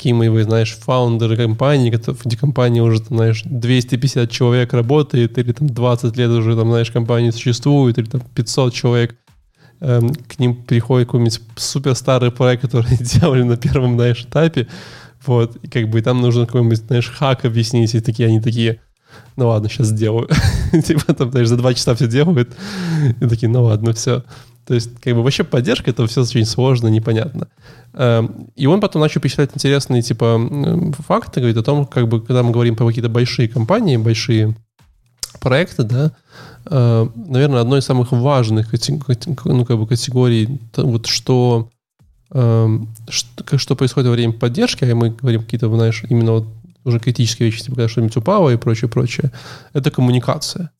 какие-нибудь, знаешь, фаундеры компании, где компания уже, там, знаешь, 250 человек работает, или там 20 лет уже, там, знаешь, компания существует, или там 500 человек, эм, к ним приходит какой-нибудь супер старый проект, который делали на первом, знаешь, этапе, вот, и как бы там нужно какой-нибудь, знаешь, хак объяснить, и такие, они такие, ну ладно, сейчас сделаю. типа там, знаешь, за два часа все делают, и такие, ну ладно, все. То есть, как бы вообще поддержка, это все очень сложно, непонятно. Эм, и он потом начал перечислять интересные, типа, факты, говорит о том, как бы, когда мы говорим про какие-то большие компании, большие проекты, да, э, наверное, одной из самых важных ну, как бы категорий, вот что, эм, что, что происходит во время поддержки, а мы говорим какие-то, знаешь, именно вот уже критические вещи, типа, когда что-нибудь упало и прочее, прочее, это коммуникация.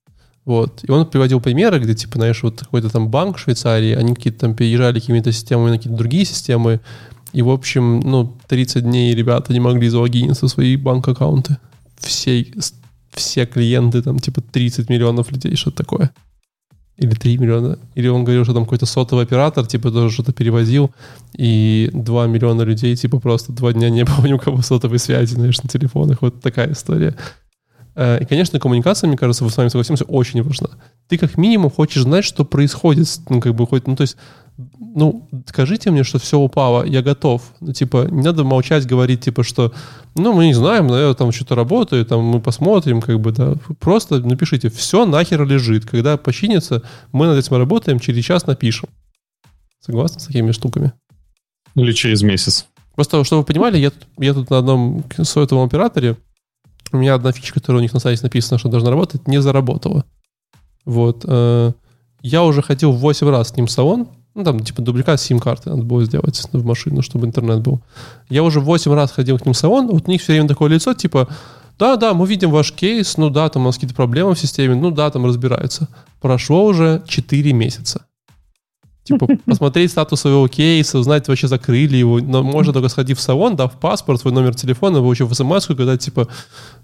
Вот. И он приводил примеры, где, типа, знаешь, вот какой-то там банк в Швейцарии, они какие-то там переезжали какими-то системами на какие-то другие системы, и, в общем, ну, 30 дней ребята не могли залогиниться в свои банк-аккаунты всей все клиенты, там, типа, 30 миллионов людей, что-то такое. Или 3 миллиона. Или он говорил, что там какой-то сотовый оператор, типа, тоже что-то перевозил, и 2 миллиона людей, типа, просто два дня не было ни у кого сотовой связи, знаешь, на телефонах. Вот такая история. Э, и, конечно, коммуникация, мне кажется, вы с вами согласимся, очень важна. Ты как минимум хочешь знать, что происходит, ну, как бы, хоть, ну, то есть, ну, скажите мне, что все упало, я готов. Ну, типа, не надо молчать, говорить, типа, что, ну, мы не знаем, наверное, там что-то работает, там мы посмотрим, как бы, да. Просто напишите, все нахер лежит. Когда починится, мы над этим работаем, через час напишем. Согласны с такими штуками? Или через месяц. Просто, чтобы вы понимали, я, я тут на одном сотовом операторе, у меня одна фича, которая у них на сайте написано, что должна работать, не заработала. Вот. Э, я уже ходил 8 раз с ним в салон, ну, там, типа, дубликат сим-карты надо было сделать в машину, чтобы интернет был. Я уже 8 раз ходил к ним в салон, вот у них все время такое лицо, типа, да, да, мы видим ваш кейс, ну да, там у нас какие-то проблемы в системе, ну да, там разбираются. Прошло уже 4 месяца. Типа, посмотреть статус своего кейса, узнать, вообще закрыли его. Но можно только сходить в салон, дав паспорт, свой номер телефона, выучив смс когда, типа,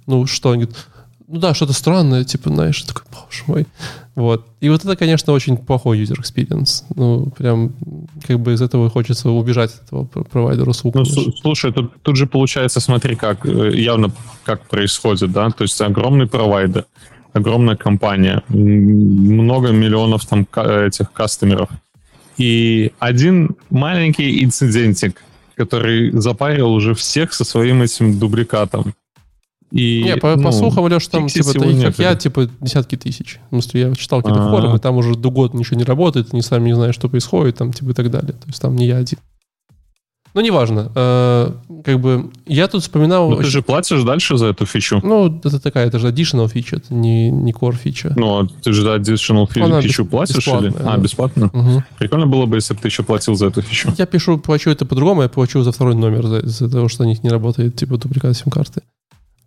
ну что, он говорит, ну да, что-то странное, типа, знаешь, такой, боже мой. Вот. И вот это, конечно, очень плохой user experience. Ну, прям, как бы из этого хочется убежать от этого провайдера услуг. Ну, слушай, тут, тут же получается, смотри, как э, явно как происходит, да, то есть огромный провайдер, огромная компания, много миллионов там этих кастомеров. И один маленький инцидентик, который запарил уже всех со своим этим дубликатом. И, не, по, ну, по слухам, Леш, там, типа, таких, как я, типа, десятки тысяч. В смысле, я читал какие-то форумы, там уже до года ничего не работает, они сами не знают, что происходит, там, типа, и так далее. То есть там не я один. Ну, неважно. Э, как бы я тут вспоминал... Но очень... ты же платишь дальше за эту фичу? Ну, это такая, это же additional фича, это не, не core фича. Ну, а ты же за additional фи- фичу бес- платишь или? Да. А, бесплатно? Угу. Прикольно было бы, если бы ты еще платил за эту фичу. Я пишу, плачу это по-другому, я плачу за второй номер, за, за того, что у них не работает, типа, дубликат сим-карты.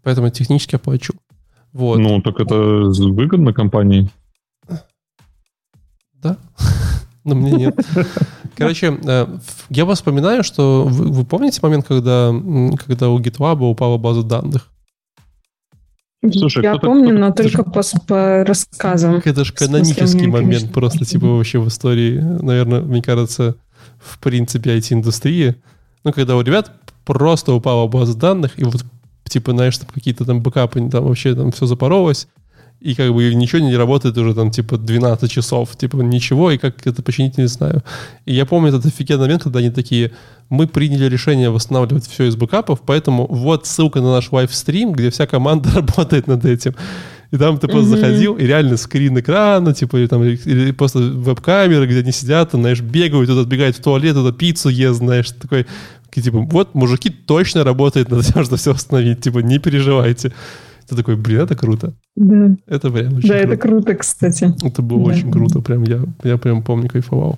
Поэтому технически я плачу. Вот. Ну, так это выгодно компании? Да. Но мне нет. Короче, э, я вас вспоминаю, что вы, вы помните момент, когда, когда у GitLab упала база данных? Слушай, я помню, но только по, по рассказам. Это же канонический момент конечно. просто, типа, вообще в истории, наверное, мне кажется, в принципе, IT-индустрии. Ну, когда у ребят просто упала база данных, и вот, типа, знаешь, там какие-то там бэкапы, там вообще там все запоролось, и как бы ничего не работает уже там типа 12 часов, типа ничего, и как это починить, не знаю. И я помню этот офигенный момент, когда они такие, мы приняли решение восстанавливать все из бэкапов, поэтому вот ссылка на наш лайвстрим, где вся команда работает над этим. И там ты просто mm-hmm. заходил, и реально скрин экрана, типа, или, там, или просто веб-камеры, где они сидят, там, знаешь, бегают, тут отбегают в туалет, тут пиццу ест, знаешь, такой, типа, вот мужики точно работают над тем, что все остановить, типа, не переживайте. Ты такой, блин, это круто. Да. Это прям очень Да, круто. это круто, кстати. Это было да. очень круто. Прям я, я прям помню, кайфовал.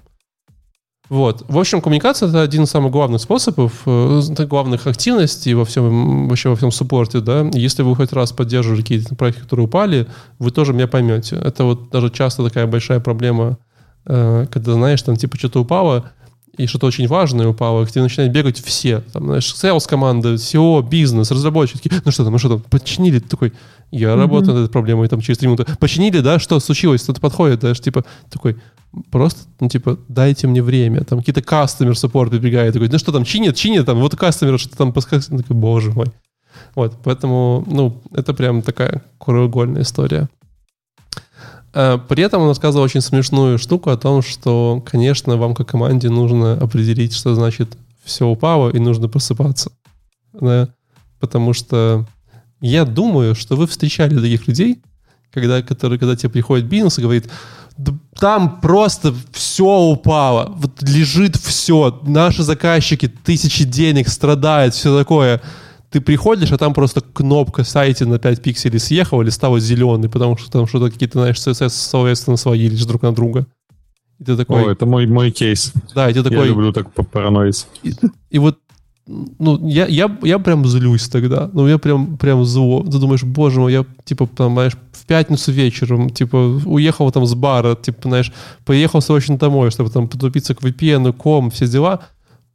Вот. В общем, коммуникация это один из самых главных способов, э, главных активностей во всем, вообще во всем суппорте, да. Если вы хоть раз поддерживаете какие-то проекты, которые упали, вы тоже меня поймете. Это вот даже часто такая большая проблема, э, когда, знаешь, там типа что-то упало, и что-то очень важное упало, где начинают бегать все. Там, знаешь, sales команда, SEO, бизнес, разработчики. Ну что там, ну что там, починили? Ты такой, я mm-hmm. работаю над этой проблемой, там через три минуты. Починили, да? Что случилось? Кто-то подходит, да? Типа, такой, просто, ну, типа, дайте мне время. Там какие-то customer support прибегают, такой, ну что там, чинит, чинит, там, вот customer что-то там подсказывает. Такой, боже мой. Вот, поэтому, ну, это прям такая кругольная история. Э, при этом он рассказывал очень смешную штуку о том, что, конечно, вам как команде нужно определить, что значит все упало и нужно просыпаться. Да? Потому что я думаю, что вы встречали таких людей, когда, которые, когда тебе приходит бизнес и говорит, там просто все упало, вот лежит все, наши заказчики тысячи денег страдают, все такое ты приходишь, а там просто кнопка сайте на 5 пикселей съехала или стала зеленой, потому что там что-то какие-то, знаешь, CSS, соответственно, свалились друг на друга. И ты такой... О, это мой, мой кейс. Да, и ты такой... Я люблю так параноить. И, и вот ну, я, я, я прям злюсь тогда. Ну, я прям, прям зло. Ты думаешь, боже мой, я, типа, там, знаешь, в пятницу вечером, типа, уехал там с бара, типа, знаешь, поехал срочно домой, чтобы там потупиться к VPN, ком, все дела,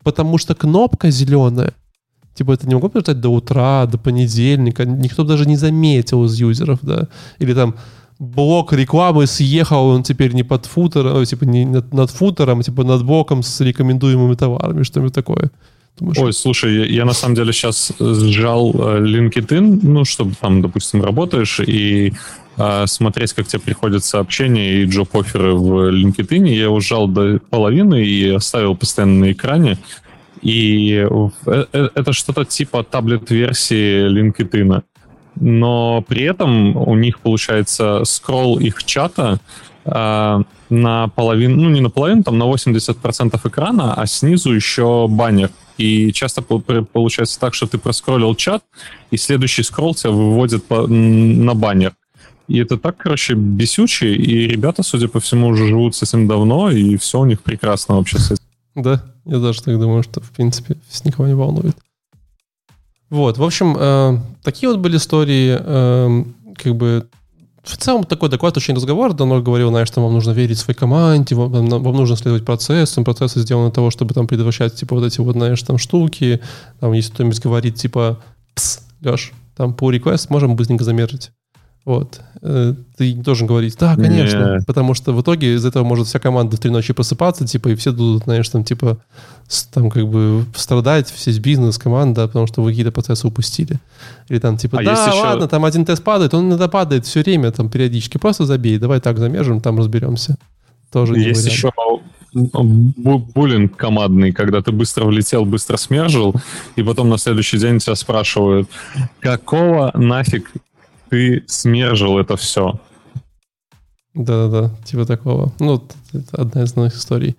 потому что кнопка зеленая Типа это не могло подождать до утра, до понедельника. Никто даже не заметил из юзеров, да. Или там блок рекламы съехал, он теперь не под футером, типа не над, над футером, а типа над блоком с рекомендуемыми товарами, что-нибудь такое. Думаешь, Ой, слушай, я, на самом деле сейчас сжал э, LinkedIn, ну, чтобы там, допустим, работаешь, и э, смотреть, как тебе приходят сообщения и джоб-оферы в LinkedIn. Я ужал до половины и оставил постоянно на экране. И э, э, это что-то типа таблет-версии LinkedIn. Но при этом у них получается скролл их чата э, на половину, ну не на половину, там на 80% экрана, а снизу еще баннер. И часто получается так, что ты проскроллил чат, и следующий скролл тебя выводит по, на баннер. И это так, короче, бесюче, и ребята, судя по всему, уже живут с этим давно, и все у них прекрасно вообще с этим. Да, я даже так думаю, что, в принципе, никого не волнует. Вот, в общем, э, такие вот были истории, э, как бы в целом такой доклад очень разговор. Давно говорил, знаешь, что вам нужно верить своей команде, вам, вам нужно следовать процессам. Процессы сделаны для того, чтобы там предотвращать, типа, вот эти вот, знаешь, там штуки. Там, если кто-нибудь говорит, типа, пс, Леш, там по request можем быстренько замерить. Вот. Э, ты должен говорить, да, конечно, не. потому что в итоге из этого может вся команда в три ночи просыпаться, типа, и все будут, знаешь, там, типа, там, как бы, страдать, весь бизнес, команда, потому что вы какие-то процессы упустили. Или там, типа, а да, ладно, еще... там один тест падает, он иногда падает все время, там, периодически, просто забей, давай так замержим, там разберемся. Тоже Есть еще буллинг командный, когда ты быстро влетел, быстро смержил, и потом на следующий день тебя спрашивают, какого нафиг ты смержил это все. Да-да-да, типа такого. Ну, это одна из новых историй.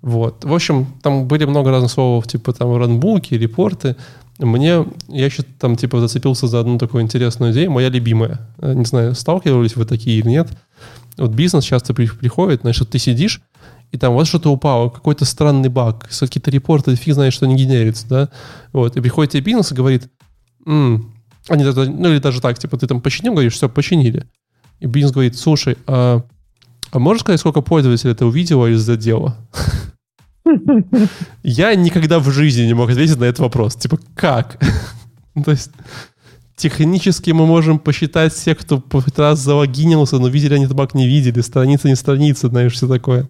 Вот. В общем, там были много разных слов, типа там ранбуки, репорты. Мне, я еще там типа зацепился за одну такую интересную идею, моя любимая. Э, не знаю, сталкивались вы такие или нет. Вот бизнес часто приходит, значит, ты сидишь, и там вот что-то упало, какой-то странный баг, какие-то репорты, фиг знает, что не генерится, да. Вот, и приходит тебе бизнес и говорит, м они, ну или даже так, типа, ты там починил, говоришь, все, починили. И бизнес говорит, слушай, а, а можешь сказать, сколько пользователей это увидело или задело? Я никогда в жизни не мог ответить на этот вопрос. Типа, как? То есть, технически мы можем посчитать всех, кто хоть раз залогинился, но видели они табак не видели, страница не страница, знаешь, все такое.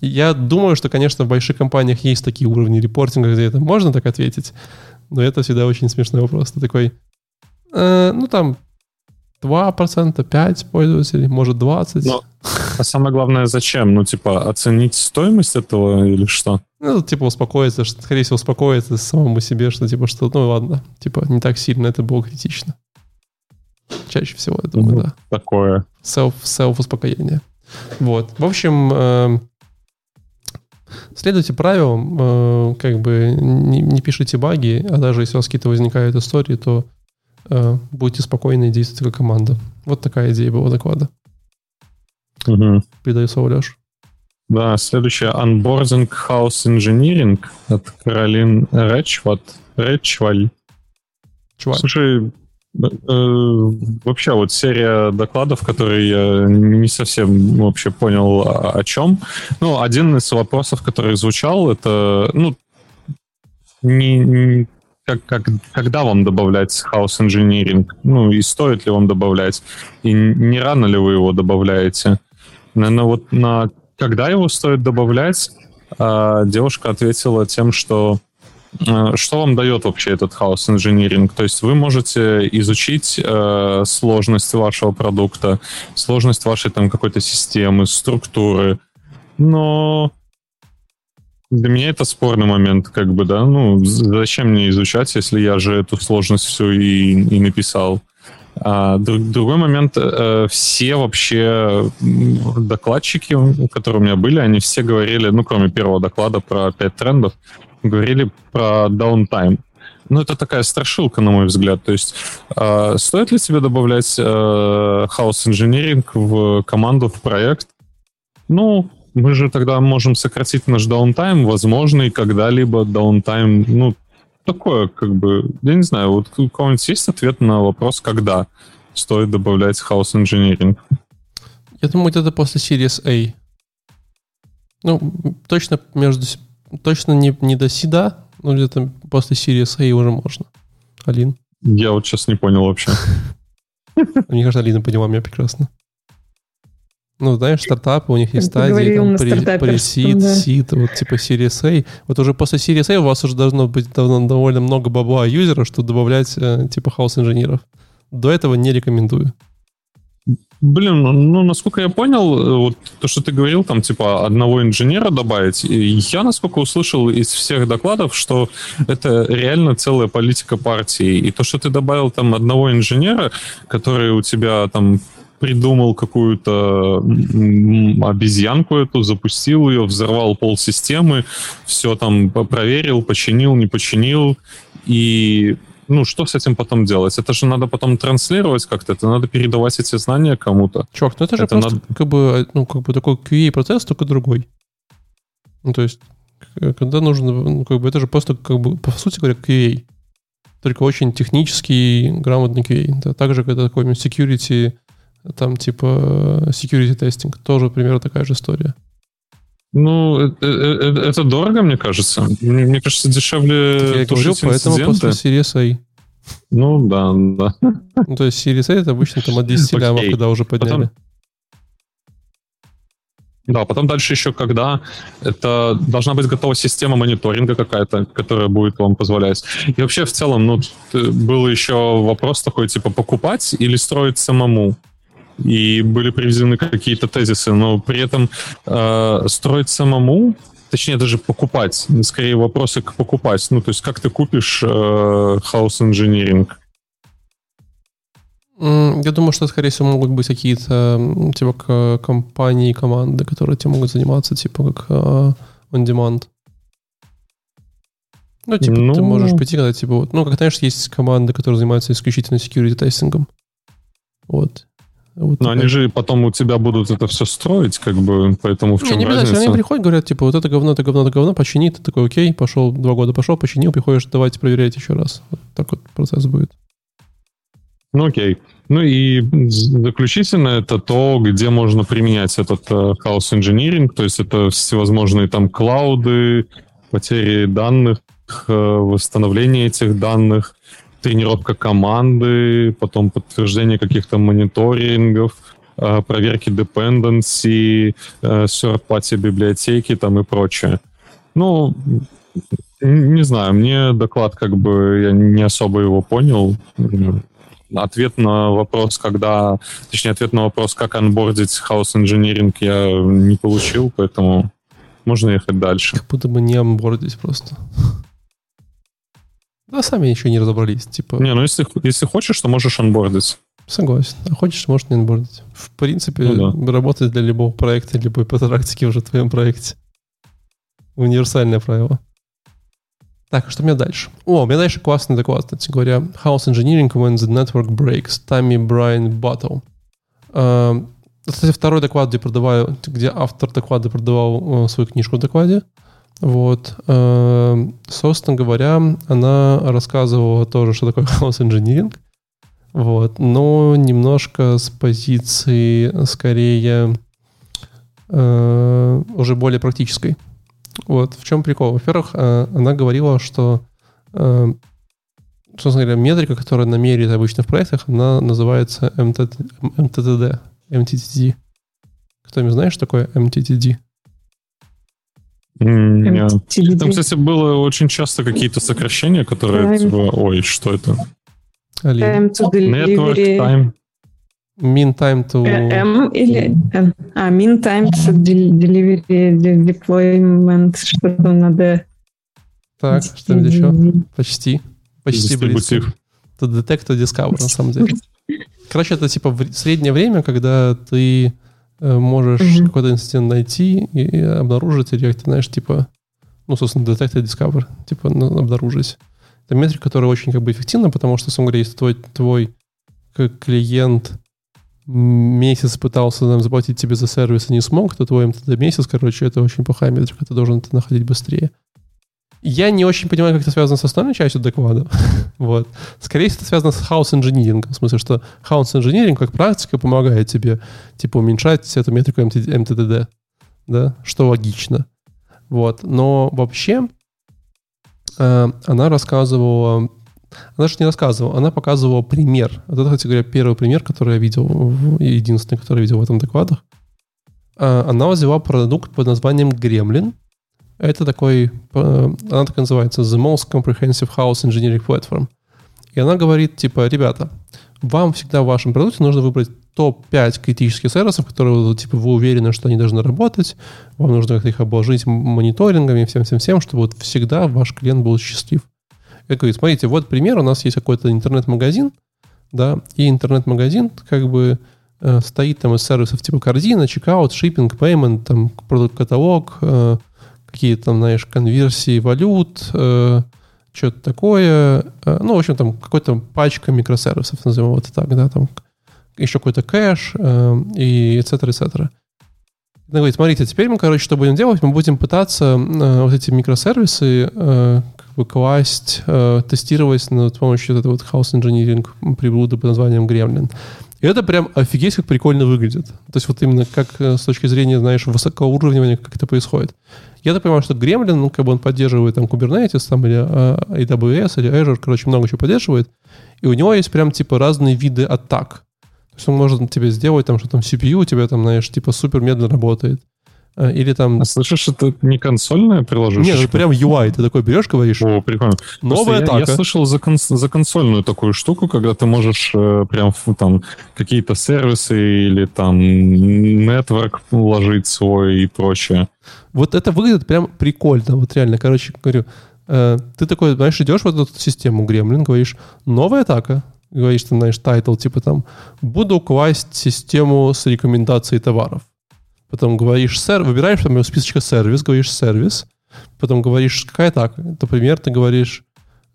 Я думаю, что, конечно, в больших компаниях есть такие уровни репортинга, где это можно так ответить, но это всегда очень смешной вопрос. Ты такой, Э, ну, там 2%, 5% пользователей, может 20%. Но, а самое главное, зачем? Ну, типа, оценить стоимость этого или что? Ну, типа, успокоиться, что, скорее всего, успокоиться самому себе, что, типа, что, ну, ладно, типа, не так сильно это было критично. Чаще всего, я думаю, ну, да. Такое. Self, self-успокоение. Вот. В общем, э, следуйте правилам, э, как бы не, не пишите баги, а даже если у вас какие-то возникают истории, то Э, будьте спокойны и действуйте как команда. Вот такая идея была доклада. Угу. Передаю слово Леш. Да, следующее. Onboarding House Engineering от Каролин Речват. Речваль. Чувак. Слушай, э, вообще вот серия докладов, которые я не совсем вообще понял о, о чем. Ну, один из вопросов, который звучал, это, ну, не, не как, как, когда вам добавлять house engineering? Ну, и стоит ли вам добавлять? И не рано ли вы его добавляете? Наверное, вот на когда его стоит добавлять, а, девушка ответила тем, что а, что вам дает вообще этот house engineering? То есть вы можете изучить э, сложность вашего продукта, сложность вашей там какой-то системы, структуры, но для меня это спорный момент, как бы, да. Ну, зачем мне изучать, если я же эту сложность всю и, и написал? А, друг, другой момент, э, все вообще докладчики, которые у меня были, они все говорили, ну, кроме первого доклада про пять трендов, говорили про даунтайм. Ну, это такая страшилка, на мой взгляд. То есть, э, стоит ли тебе добавлять э, house engineering в команду, в проект? Ну, мы же тогда можем сократить наш downtime, возможный когда-либо downtime, ну, такое, как бы, я не знаю, вот у кого-нибудь есть ответ на вопрос, когда стоит добавлять chaos engineering? Я думаю, это после Series A. Ну, точно между... Точно не, не до сида, Ну, где-то после Series A уже можно. Алин? Я вот сейчас не понял вообще. Мне кажется, Алина поняла меня прекрасно. Ну, знаешь, стартапы, у них есть стадии, там, пресид, да. сид, вот типа Series A. Вот уже после Series A у вас уже должно быть давно, довольно много бабла юзеров, чтобы добавлять э, типа хаос-инженеров. До этого не рекомендую. Блин, ну, ну, насколько я понял, э, вот то, что ты говорил, там, типа, одного инженера добавить, я, насколько услышал из всех докладов, что это реально целая политика партии. И то, что ты добавил там одного инженера, который у тебя там придумал какую-то обезьянку эту, запустил ее, взорвал пол системы, все там проверил, починил, не починил, и ну, что с этим потом делать? Это же надо потом транслировать как-то, это надо передавать эти знания кому-то. Чувак, ну это же это просто надо... как, бы, ну, как бы такой QA-процесс, только другой. Ну, то есть, когда нужно, ну, как бы это же просто, как бы, по сути говоря, QA. Только очень технический, грамотный QA. Да, также, когда такой security, там, типа, security testing, тоже примерно такая же история. Ну, это, это, это дорого, мне кажется. Мне, мне кажется, дешевле Я говорю, поэтому после Series A. Ну, да, да. Ну, то есть Series A это обычно там от 10 okay. лямов, когда уже подняли. Потом... Да, потом дальше еще, когда это должна быть готова система мониторинга какая-то, которая будет вам позволять. И вообще в целом, ну, был еще вопрос такой, типа, покупать или строить самому и были приведены какие-то тезисы, но при этом э, строить самому, точнее даже покупать, скорее вопросы к покупать. Ну, то есть как ты купишь э, House Engineering? Я думаю, что, скорее всего, могут быть какие-то типа компании, команды, которые этим могут заниматься, типа как uh, on demand. Ну, типа, ну... ты можешь пойти, когда, типа, вот, ну, как, знаешь, есть команды, которые занимаются исключительно security тестингом. Вот. Вот Но они же потом у тебя будут это все строить, как бы, поэтому в чем не, не разница? Они приходят, говорят, типа, вот это говно, это говно, это говно, почини, ты такой, окей, пошел, два года пошел, починил, приходишь, давайте проверять еще раз. Вот так вот процесс будет. Ну, окей. Ну и заключительно это то, где можно применять этот uh, хаос инжиниринг, то есть это всевозможные там клауды, потери данных, uh, восстановление этих данных, тренировка команды, потом подтверждение каких-то мониторингов, э, проверки dependency, э, third-party библиотеки там и прочее. Ну, не знаю, мне доклад как бы, я не особо его понял. Ответ на вопрос, когда, точнее, ответ на вопрос, как анбордить House Engineering, я не получил, поэтому можно ехать дальше. Как будто бы не анбордить просто. Да, сами еще не разобрались. Типа... Не, ну если, если хочешь, то можешь анбордить. Согласен. А хочешь, можешь не анбордить. В принципе, ну, да. работать для любого проекта, любой практики уже в твоем проекте. Универсальное правило. Так, а что у меня дальше? О, у меня дальше классный доклад, кстати говоря. House Engineering When the Network Breaks. Тами Брайан Баттл. Кстати, второй доклад, где продаваю, где автор доклада продавал э, свою книжку в докладе. Вот. Эм, собственно говоря, она рассказывала тоже, что такое хаос инжиниринг. Вот. Но немножко с позиции скорее э, уже более практической. Вот. В чем прикол? Во-первых, э, она говорила, что э, собственно говоря, метрика, которая намерит обычно в проектах, она называется MTTD. MTTD. Кто-нибудь знает, что такое MTTD? Нет. Там, кстати, было очень часто какие-то сокращения, которые... Типа, ой, что это? Time to Network time. Mean time to... M или N? А, mean time to delivery, deployment, что там надо... Так, что-нибудь еще? Почти. Почти близко. To detect, to discover, на самом деле. Короче, это типа среднее время, когда ты Э, можешь mm-hmm. какой-то инцидент найти и обнаружить, или ты знаешь, типа, ну, собственно, detect и discover, типа, ну, обнаружить. Это метрика, которая очень как бы эффективна, потому что, собственно говоря, если твой, твой клиент месяц пытался нам заплатить тебе за сервис и не смог, то твой МТД месяц, короче, это очень плохая метрика, ты должен это находить быстрее. Я не очень понимаю, как это связано с основной частью доклада. вот. Скорее всего, это связано с хаос инжинирингом. В смысле, что хаос инжиниринг как практика помогает тебе типа уменьшать эту метрику МТД. Да? Что логично. Вот. Но вообще э, она рассказывала она же не рассказывала, она показывала пример. Вот это, кстати говоря, первый пример, который я видел, единственный, который я видел в этом докладах. А, она взяла продукт под названием Gremlin. Это такой, э, она так называется, The Most Comprehensive House Engineering Platform. И она говорит, типа, ребята, вам всегда в вашем продукте нужно выбрать топ-5 критических сервисов, которые, типа, вы уверены, что они должны работать, вам нужно как-то их обложить мониторингами, всем-всем-всем, чтобы вот всегда ваш клиент был счастлив. Я говорю, смотрите, вот пример, у нас есть какой-то интернет-магазин, да, и интернет-магазин как бы э, стоит там из сервисов типа корзина, чекаут, шиппинг, пеймент, там продукт-каталог, э, какие-то там, знаешь, конверсии валют, э, что-то такое. Э, ну, в общем, там какая-то пачка микросервисов, назовем вот так, да, там еще какой-то кэш э, и etc. etc. Она говорит, смотрите, теперь мы, короче, что будем делать? Мы будем пытаться э, вот эти микросервисы э, как бы класть, э, тестировать ну, с помощью вот этого вот house engineering приблуды под названием Gremlin. И это прям офигеть, как прикольно выглядит. То есть вот именно как э, с точки зрения, знаешь, высокоуровневого, как это происходит. Я так понимаю, что Gremlin, ну, как бы он поддерживает там Kubernetes, там, или а, AWS, или Azure, короче, много чего поддерживает. И у него есть прям, типа, разные виды атак. То есть он может тебе сделать там, что там CPU у тебя там, знаешь, типа супер медленно работает. А, или там... А слышишь, это не консольное приложение? Нет, это прям UI. Ты такой берешь, говоришь. О, прикольно. Новая атака. Я, я слышал за, конс, за консольную такую штуку, когда ты можешь э, прям там какие-то сервисы или там network вложить свой и прочее. Вот это выглядит прям прикольно. Вот реально, короче, говорю, э, ты такой, знаешь, идешь в эту систему Gremlin, говоришь, новая атака, говоришь, ты знаешь, title, типа там, буду класть систему с рекомендацией товаров потом говоришь сер, выбираешь там списочка сервис, говоришь сервис, потом говоришь, какая атака. Например, ты говоришь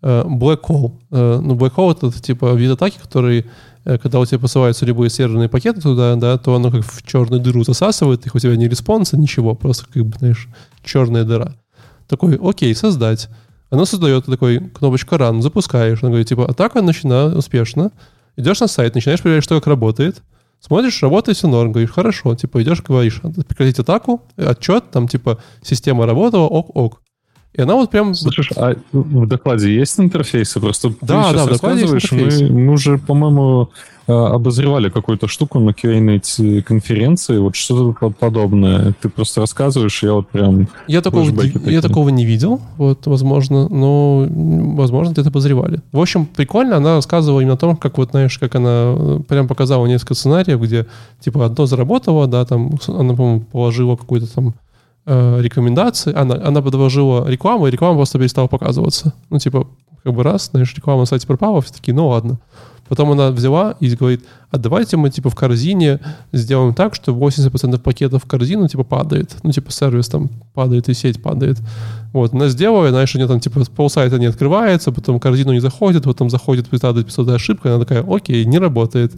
э, black hole. Э, ну, black hole это типа вид атаки, который, э, когда у тебя посылаются любые серверные пакеты туда, да, то оно как в черную дыру засасывает, их у тебя не респонса, ничего, просто как бы, знаешь, черная дыра. Такой, окей, создать. Оно создает такой кнопочка run, запускаешь, она говорит, типа, атака начата успешно, идешь на сайт, начинаешь проверять, что как работает, Смотришь, работает все норм, говоришь, хорошо, типа идешь, говоришь, прекратить атаку, отчет, там типа система работала, ок-ок. И она вот прям... Слушай, а в докладе есть интерфейсы? Просто да, ты да, в докладе есть мы, мы уже, по-моему, обозревали какую-то штуку на QA конференции, вот что-то подобное. Ты просто рассказываешь, я вот прям... Я такого, я такого не видел, вот, возможно, но, возможно, где-то обозревали. В общем, прикольно, она рассказывала именно о том, как вот, знаешь, как она э, прям показала несколько сценариев, где, типа, одно заработало, да, там, она, по-моему, положила какую-то там э, рекомендации, она, она подложила рекламу, и реклама просто перестала показываться. Ну, типа, как бы раз, знаешь, реклама на сайте пропала, все такие, ну ладно. Потом она взяла и говорит, а давайте мы, типа, в корзине сделаем так, что 80% пакетов в корзину, типа, падает. Ну, типа, сервис там падает, и сеть падает. Вот, она сделала, знаешь, у нее там, типа, полсайта не открывается, потом корзину не заходит, потом заходит 500 ошибка, она такая, окей, не работает.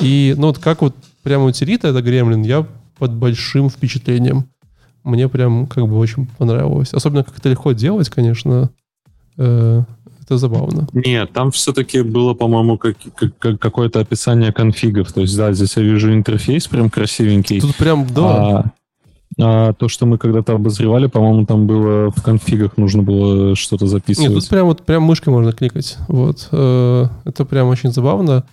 И, ну, вот как вот прямо утилита это гремлин, я под большим впечатлением. Мне прям как бы очень понравилось. Особенно, как это легко делать, конечно. Э, это забавно. Нет, там все-таки было, по-моему, как, как, какое-то описание конфигов. То есть, да, здесь я вижу интерфейс прям красивенький. Тут прям, да. А, а то, что мы когда-то обозревали, по-моему, там было в конфигах нужно было что-то записывать. Нет, тут прям вот прям мышкой можно кликать. Вот. Э, это прям очень забавно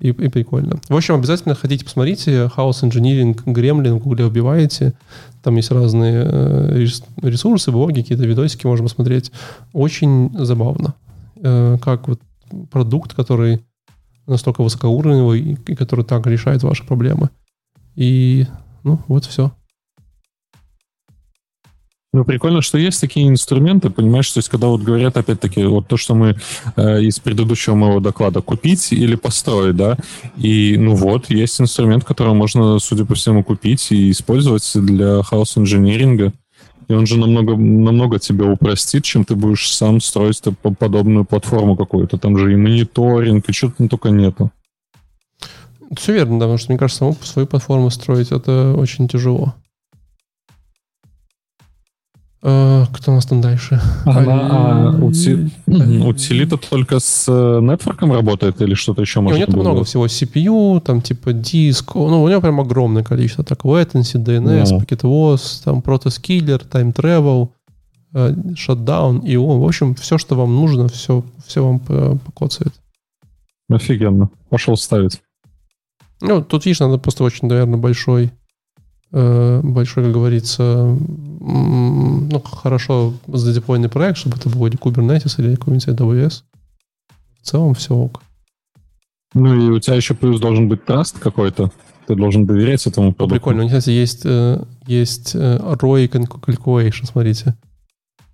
и, и прикольно. В общем, обязательно ходите, посмотрите. House Engineering Gremlin в Google вбиваете. Там есть разные э, ресурсы, блоги, какие-то видосики можно посмотреть. Очень забавно. Э, как вот продукт, который настолько высокоуровневый и который так решает ваши проблемы. И, ну, вот все. Ну, прикольно, что есть такие инструменты, понимаешь, то есть когда вот говорят, опять-таки, вот то, что мы э, из предыдущего моего доклада, купить или построить, да, и, ну вот, есть инструмент, который можно, судя по всему, купить и использовать для хаос-инжиниринга, и он же намного, намного тебя упростит, чем ты будешь сам строить подобную платформу какую-то, там же и мониторинг, и что-то только нету. Все верно, да, потому что, мне кажется, саму свою платформу строить это очень тяжело. Э, кто у нас там дальше? Она, а, ути, утилита только с э, нетворком работает или что-то еще можно? У него много всего. CPU, там типа диск. Ну, у него прям огромное количество. Так, latency, DNS, yeah. packet loss, там protoscaler, time travel, шатдаун, и в общем, все, что вам нужно, все, все вам покоцает. Офигенно. Пошел ставить. Ну, тут, видишь, надо просто очень, наверное, большой, э, большой, как говорится, ну, хорошо задеплойный проект, чтобы это был или Kubernetes, или какой-нибудь AWS. В целом все ок. Ну и у тебя еще плюс должен быть траст какой-то. Ты должен доверять этому продукту. Прикольно. У них, кстати, есть, э, есть ROI Calculation, смотрите.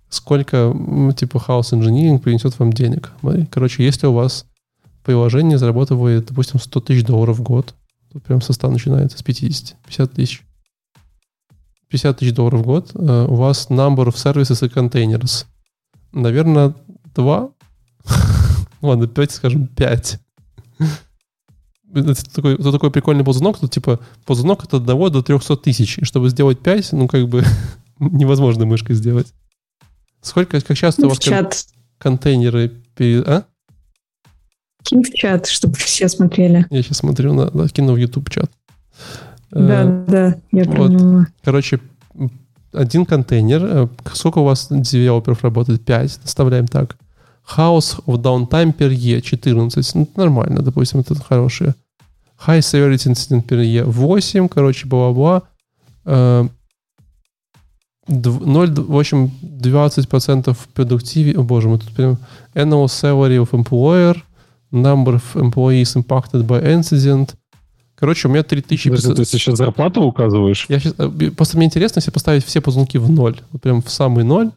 Сколько, типа, House Engineering принесет вам денег. Короче, если у вас приложение зарабатывает, допустим, 100 тысяч долларов в год. Тут прям со 100 начинается, с 50. 50 тысяч. 50 тысяч долларов в год. Uh, у вас number of services и containers. Наверное, 2. Ладно, 5, скажем, 5. это такой, это такой прикольный ползунок. Тут типа ползунок от 1 до 300 тысяч. И чтобы сделать 5, ну как бы невозможно мышкой сделать. Сколько, как часто ну, у вас кон- контейнеры перед... А? Кинь в чат, чтобы все смотрели. Я сейчас смотрю, на, на кину в YouTube чат. Да, э, да, я вот. поняла. Короче, один контейнер. Э, сколько у вас девелоперов работает? 5. Оставляем так. House of downtime per year 14. Ну, нормально, допустим, это хорошее. High severity incident per year 8. Короче, бла-бла-бла. 0, э, в общем, 20% продуктиви... О боже, мы тут прям... Annual salary of employer – number of employees impacted by incident. Короче, у меня 3000... Подожди, ты сейчас зарплату указываешь? Я сейчас, э, просто мне интересно, если поставить все ползунки в ноль. Вот прям в самый ноль.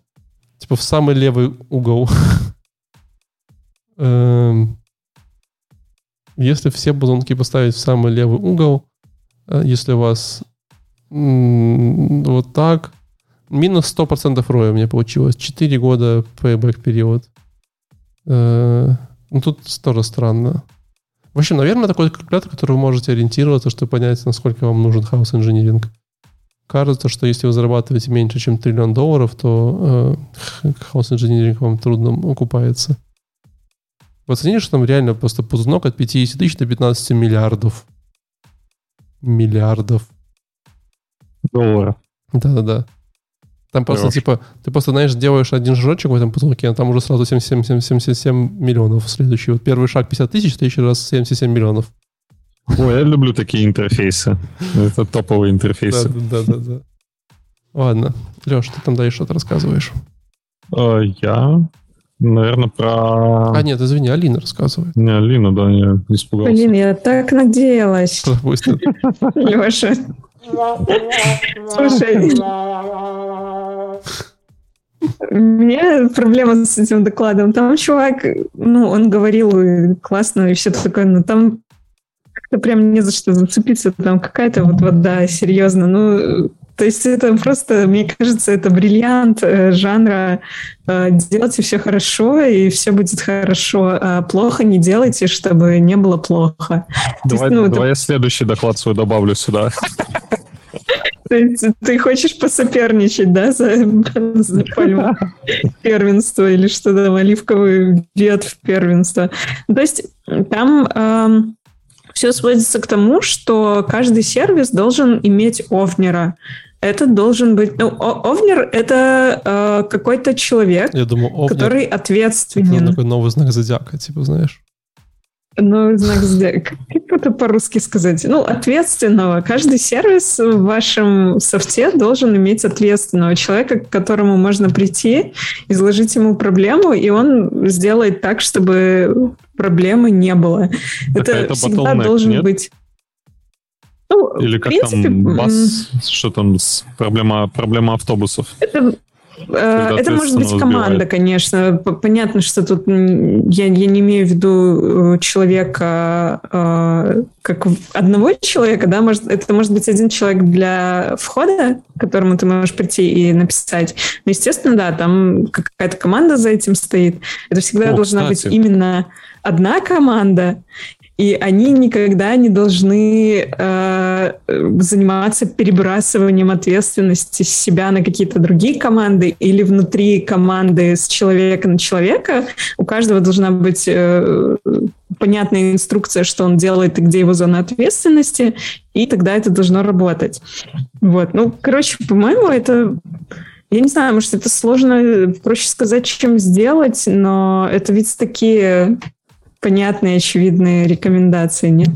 Типа в самый левый угол. Эм, если все ползунки поставить в самый левый угол, э, если у вас вот так, минус 100% роя у меня получилось. 4 года payback период. Э, ну, тут тоже странно. В общем, наверное, такой калькулятор, который вы можете ориентироваться, чтобы понять, насколько вам нужен хаос инжиниринг. Кажется, что если вы зарабатываете меньше, чем триллион долларов, то э, хаос инжиниринг вам трудно окупается. Вы оценили, что там реально просто ползунок от 50 тысяч до 15 миллиардов. Миллиардов. Долларов. Да-да-да. Там просто, Хорош. типа, ты просто, знаешь, делаешь один шажочек в этом потолке, а там уже сразу 77, 77 миллионов следующий. Вот первый шаг 50 тысяч, следующий раз 77 миллионов. Ой, я люблю такие интерфейсы. Это топовые интерфейсы. Да, да, да. да. Ладно. Леш, ты там дальше что-то рассказываешь? А, я, наверное, про... А, нет, извини, Алина рассказывает. Не, Алина, да, я испугался. Блин, я так надеялась. Леша. Слушай, у меня проблема с этим докладом. Там чувак, ну, он говорил классно и все такое, но там как-то прям не за что зацепиться. Там какая-то вот вода, серьезно. Ну, то есть это просто, мне кажется, это бриллиант э, жанра э, делайте все хорошо, и все будет хорошо. А плохо не делайте, чтобы не было плохо. Давай, есть, ну, давай это... я следующий доклад свой добавлю сюда. Ты, ты хочешь посоперничать, да, за, за пальму первенства или что там, оливковый ветвь первенства. То есть там эм, все сводится к тому, что каждый сервис должен иметь овнера. Это должен быть... Ну, овнер — это э, какой-то человек, Я думаю, овнер который ответственен. Это такой новый знак зодиака, типа, знаешь. Ну, знак зодиака. Как это по-русски сказать? Ну, ответственного. Каждый сервис в вашем софте должен иметь ответственного человека, к которому можно прийти, изложить ему проблему, и он сделает так, чтобы проблемы не было. Так, это, это всегда должен нет? быть... Ну, Или как принципе, там бас, что там, проблема, проблема автобусов? Это Э, это может быть команда, сбивает. конечно. Понятно, что тут я, я не имею в виду э, человека э, как одного человека, да, может, это может быть один человек для входа, к которому ты можешь прийти и написать. Но, естественно, да, там какая-то команда за этим стоит. Это всегда О, должна кстати. быть именно одна команда, и они никогда не должны э, заниматься перебрасыванием ответственности с себя на какие-то другие команды или внутри команды с человека на человека. У каждого должна быть э, понятная инструкция, что он делает и где его зона ответственности, и тогда это должно работать. Вот. Ну, короче, по-моему, это Я не знаю, может, это сложно, проще сказать, чем сделать, но это ведь такие понятные, очевидные рекомендации, нет?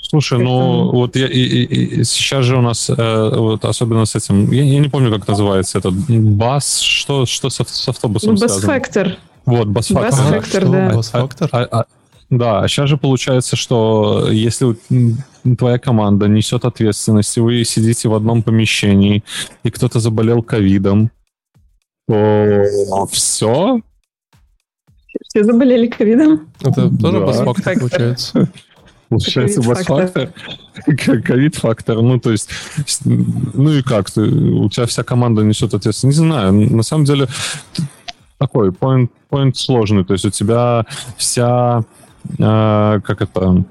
Слушай, ну вот я, и, и, и сейчас же у нас, э, вот особенно с этим, я, я не помню, как называется этот бас, что, что с, с автобусом ну, бас-фактор. Вот, бас-фактор. Бас-фактор, да. Бас-фактор? А, а, да, а сейчас же получается, что если твоя команда несет ответственность, и вы сидите в одном помещении, и кто-то заболел ковидом, то все. Все заболели ковидом? Это тоже да. бас-фактор получается. Получается, бас-фактор, ковид-фактор, ну, то есть, ну и как, ты, у тебя вся команда несет ответственность, не знаю, на самом деле, такой point, point сложный, то есть у тебя вся, э, как это,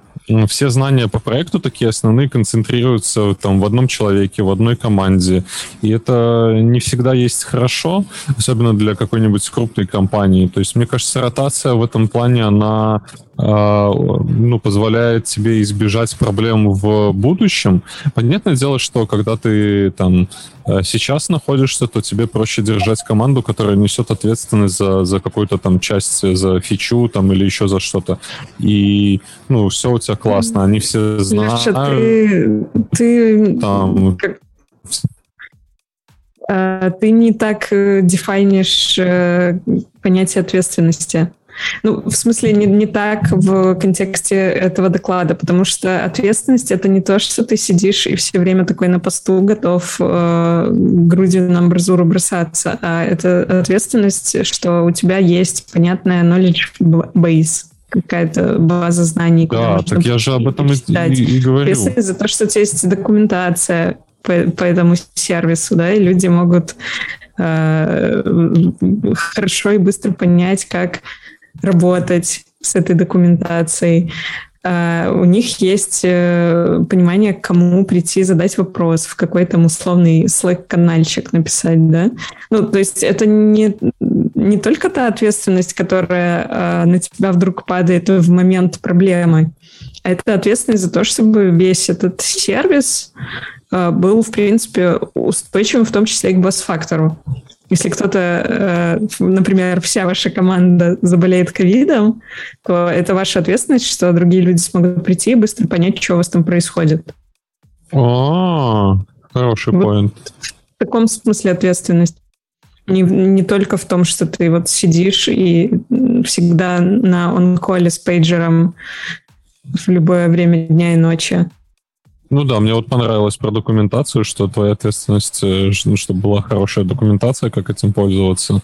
все знания по проекту такие основные концентрируются там в одном человеке, в одной команде. И это не всегда есть хорошо, особенно для какой-нибудь крупной компании. То есть, мне кажется, ротация в этом плане, она ну, позволяет тебе избежать проблем в будущем. Понятное дело, что когда ты там э, сейчас находишься, то тебе проще держать команду, которая несет ответственность за, за какую-то там часть, за фичу там или еще за что-то. И, ну, все у тебя классно, они все знают. Леша, ты, ты там, а, ты не так э, дефайнишь э, понятие ответственности. Ну, в смысле, не, не так в контексте этого доклада, потому что ответственность — это не то, что ты сидишь и все время такой на посту готов э, грудью на амбразуру бросаться, а это ответственность, что у тебя есть понятная knowledge base какая-то база знаний. Да, так я же об этом и, и, и говорю. Если за то, что у тебя есть документация по, по этому сервису, да, и люди могут э, хорошо и быстро понять, как работать с этой документацией. Uh, у них есть uh, понимание, к кому прийти задать вопрос, в какой там условный Slack-канальчик написать, да? Ну, то есть это не, не только та ответственность, которая uh, на тебя вдруг падает в момент проблемы, а это ответственность за то, чтобы весь этот сервис был, в принципе, устойчивым, в том числе и к бас-фактору. Если кто-то, э, например, вся ваша команда заболеет ковидом, то это ваша ответственность, что другие люди смогут прийти и быстро понять, что у вас там происходит. О, хороший вот поинт. В таком смысле ответственность. Не, не только в том, что ты вот сидишь и всегда на онколе с пейджером в любое время дня и ночи. Ну да, мне вот понравилось про документацию, что твоя ответственность, э, ну, чтобы была хорошая документация, как этим пользоваться.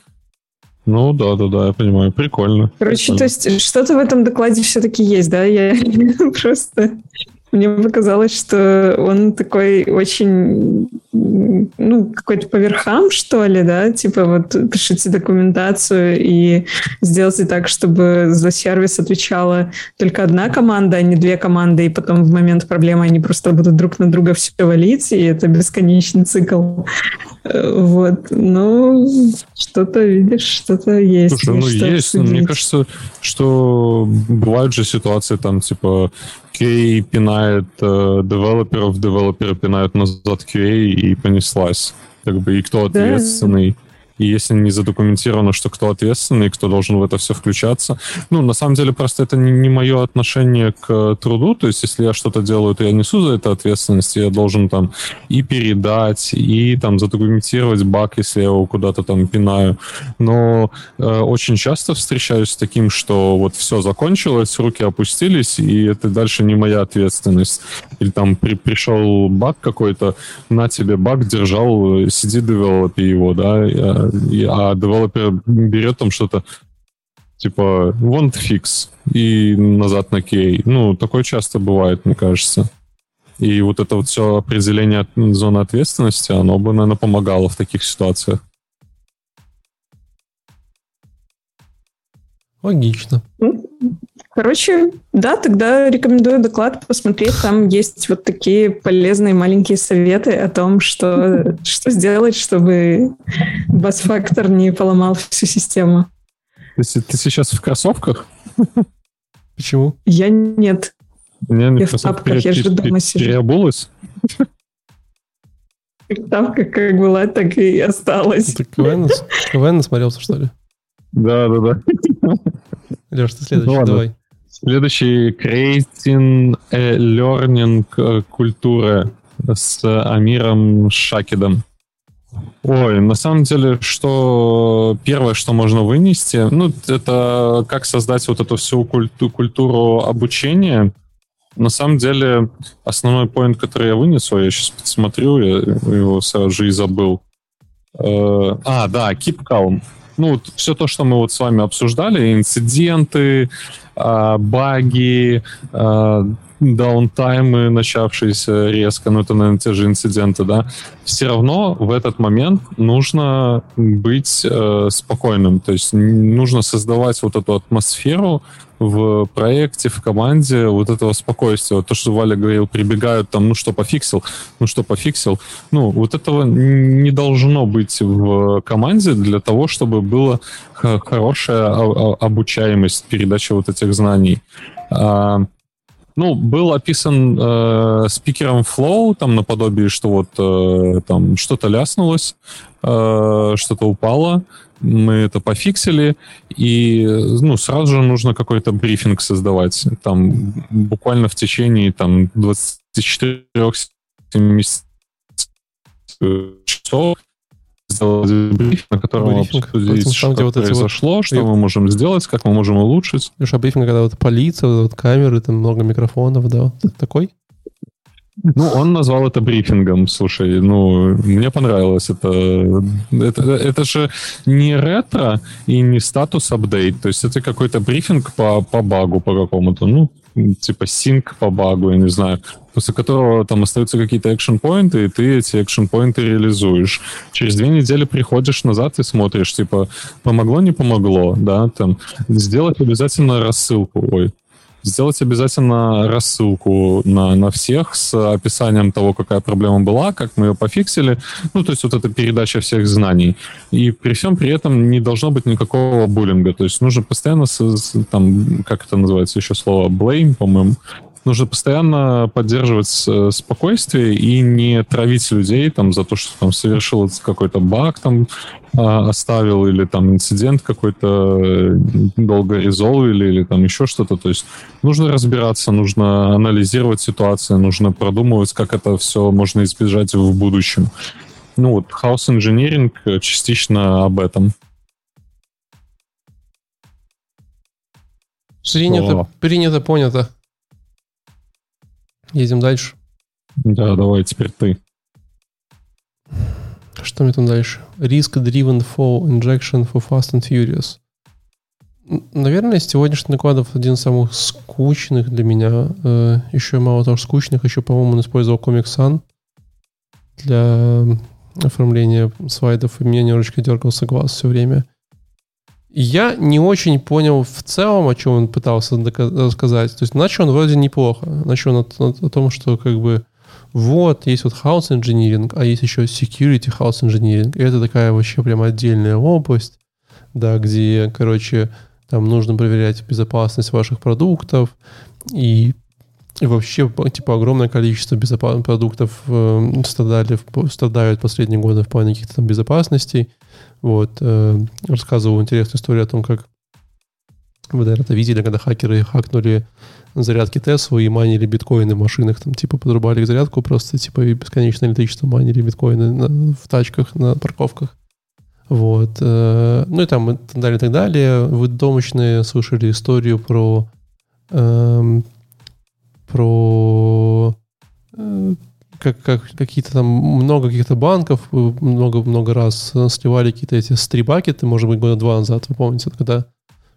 Ну да, да, да, я понимаю. Прикольно. Короче, прикольно. то есть что-то в этом докладе все-таки есть, да? Я просто мне показалось, что он такой очень, ну, какой-то по верхам, что ли, да, типа вот пишите документацию и сделайте так, чтобы за сервис отвечала только одна команда, а не две команды, и потом в момент проблемы они просто будут друг на друга все валить, и это бесконечный цикл. Вот, ну, что-то видишь, что-то есть. Слушай, ну есть, но мне кажется, что бывают же ситуации там, типа, QA пинает э, девелоперов, девелоперы пинают назад QA и понеслась. Как бы, и кто ответственный. Да. И если не задокументировано, что кто ответственный, кто должен в это все включаться. Ну, на самом деле, просто это не, не мое отношение к труду. То есть, если я что-то делаю, то я несу за это ответственность. Я должен там и передать, и там задокументировать баг, если я его куда-то там пинаю. Но э, очень часто встречаюсь с таким, что вот все закончилось, руки опустились, и это дальше не моя ответственность. Или там при, пришел баг какой-то, на тебе баг держал, сиди девелопи его, да, а девелопер берет там что-то типа want fix и назад на кей. Ну, такое часто бывает, мне кажется. И вот это вот все определение зоны ответственности, оно бы, наверное, помогало в таких ситуациях. Логично. Короче, да, тогда рекомендую доклад посмотреть. Там есть вот такие полезные маленькие советы о том, что, что сделать, чтобы бас-фактор не поломал всю систему. Ты, ты сейчас в кроссовках? Почему? Я нет. Не, не я в тапках, я же дома сижу. Переобулась? Ставка как была, так и осталась. Ты КВН, КВН насмотрелся, что ли? Да, да, да. Леш, ты следующий, Ладно. давай. Следующий Creating a Learning культура с Амиром Шакидом. Ой, на самом деле, что первое, что можно вынести, ну, это как создать вот эту всю культу- культуру обучения. На самом деле, основной поинт, который я вынесу, я сейчас посмотрю, я его сразу же и забыл. Э, А, да, keep calm. Ну, все то, что мы вот с вами обсуждали, инциденты, а, баги, а, даунтаймы, начавшиеся резко, ну, это, наверное, те же инциденты, да, все равно в этот момент нужно быть э, спокойным, то есть нужно создавать вот эту атмосферу в проекте, в команде, вот этого спокойствия. Вот то, что Валя говорил, прибегают там, ну что пофиксил, ну что пофиксил. Ну, вот этого не должно быть в команде для того, чтобы была хорошая о- о- обучаемость, передача вот этих знаний. Ну, был описан э, спикером Flow, там наподобие, что вот э, там что-то ляснулось, э, что-то упало, мы это пофиксили, и ну, сразу же нужно какой-то брифинг создавать. Там буквально в течение там, 24 часов сделать брифинг, на котором Брифинг, обсудить, там, что где вот эти вот- произошло, что мы можем сделать, как мы можем улучшить. Леша, брифинг, когда вот полиция, вот, камеры, там много микрофонов, да, вот такой? Ну, он назвал это брифингом, слушай, ну, мне понравилось это. Это, это же не ретро и не статус-апдейт, то есть это какой-то брифинг по, по багу по какому-то, ну, типа синк по багу, я не знаю, после которого там остаются какие-то экшн-поинты, и ты эти экшн-поинты реализуешь. Через две недели приходишь назад и смотришь, типа, помогло, не помогло, да, там, сделать обязательно рассылку, ой, сделать обязательно рассылку на, на всех с описанием того, какая проблема была, как мы ее пофиксили. Ну, то есть вот эта передача всех знаний. И при всем при этом не должно быть никакого буллинга. То есть нужно постоянно, с- с- там, как это называется еще слово, blame, по-моему, нужно постоянно поддерживать с- спокойствие и не травить людей там за то, что там совершил какой-то баг там а, оставил или там инцидент какой-то э, долго резолвили или там еще что-то. То есть нужно разбираться, нужно анализировать ситуацию, нужно продумывать, как это все можно избежать в будущем. Ну вот, Engineering э, частично об этом. Принято, О. принято, понято. Едем дальше. Да, давай теперь ты. Что мне там дальше? Risk Driven Fall Injection for Fast and Furious. Наверное, из сегодняшних докладов один из самых скучных для меня. Э, еще мало того, что скучных, еще, по-моему, он использовал Comic Sun для оформления слайдов, и меня немножечко дергался глаз все время. Я не очень понял в целом, о чем он пытался рассказать. То есть начал он вроде неплохо. Начал он от- от- о том, что как бы вот, есть вот house engineering, а есть еще security house engineering. И это такая вообще прям отдельная область, да, где, короче, там нужно проверять безопасность ваших продуктов и, и вообще, типа, огромное количество безопасных продуктов э, страдали, страдают последние годы в плане каких-то там безопасностей. Вот, э, рассказывал интересную историю о том, как вы, наверное, это видели, когда хакеры хакнули зарядки Теслу и майнили биткоины в машинах, там, типа, подрубали их зарядку просто, типа, и бесконечное электричество майнили биткоины на- в тачках, на парковках. Вот. э, Ну и там и так далее, и так далее. Вы домощные слышали историю про эм, про э, как, как какие-то там много каких-то банков много-много раз э, сливали какие-то эти стрибакеты, может быть, года два назад, вы помните, когда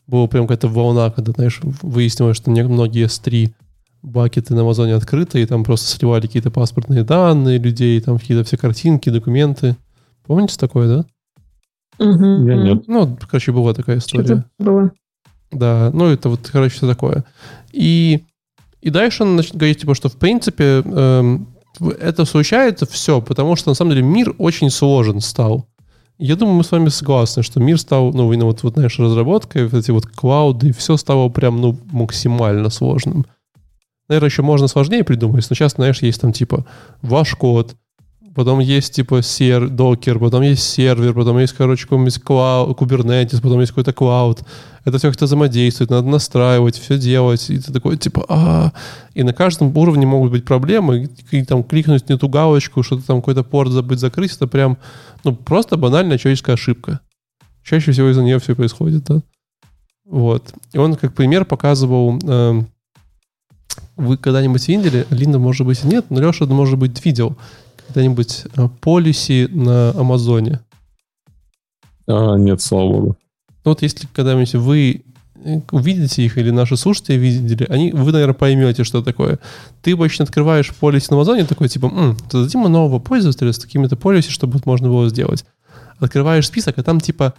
была прям какая-то волна, когда, знаешь, выяснилось, что многие S3 бакеты на Амазоне открыты, и там просто сливали какие-то паспортные данные людей, там какие-то все картинки, документы. Помните такое, да? Мгм. Я нет. Ну, короче, была такая история. Что-то было. Да, ну это вот, короче, все такое. И, и дальше он начинает говорить, типа, что в принципе эм, это случается все, потому что на самом деле мир очень сложен стал. Я думаю, мы с вами согласны, что мир стал, ну, именно вот, вот знаешь, разработкой, вот эти вот клауды, все стало прям, ну, максимально сложным. Наверное, еще можно сложнее придумать, но сейчас, знаешь, есть там типа ваш код, потом есть типа сер, докер, потом есть сервер, потом есть, короче, какой-нибудь клауд, Kubernetes, потом есть какой-то клауд. Это все как-то взаимодействует, надо настраивать, все делать. И ты такой, типа, а И на каждом уровне могут быть проблемы. И, там кликнуть не ту галочку, что-то там какой-то порт забыть закрыть, это прям, ну, просто банальная человеческая ошибка. Чаще всего из-за нее все происходит, да. Вот. И он как пример показывал... Э, вы когда-нибудь видели, Линда, может быть, нет, но Леша, может быть, видел когда-нибудь полиси на Амазоне? А, нет, слава богу. Ну вот если когда-нибудь вы э, увидите их или наши слушатели видели, они, вы, наверное, поймете, что такое. Ты обычно открываешь полис на Амазоне, такой типа, М, создадим нового пользователя с такими-то полиси, чтобы можно было сделать. Открываешь список, а там типа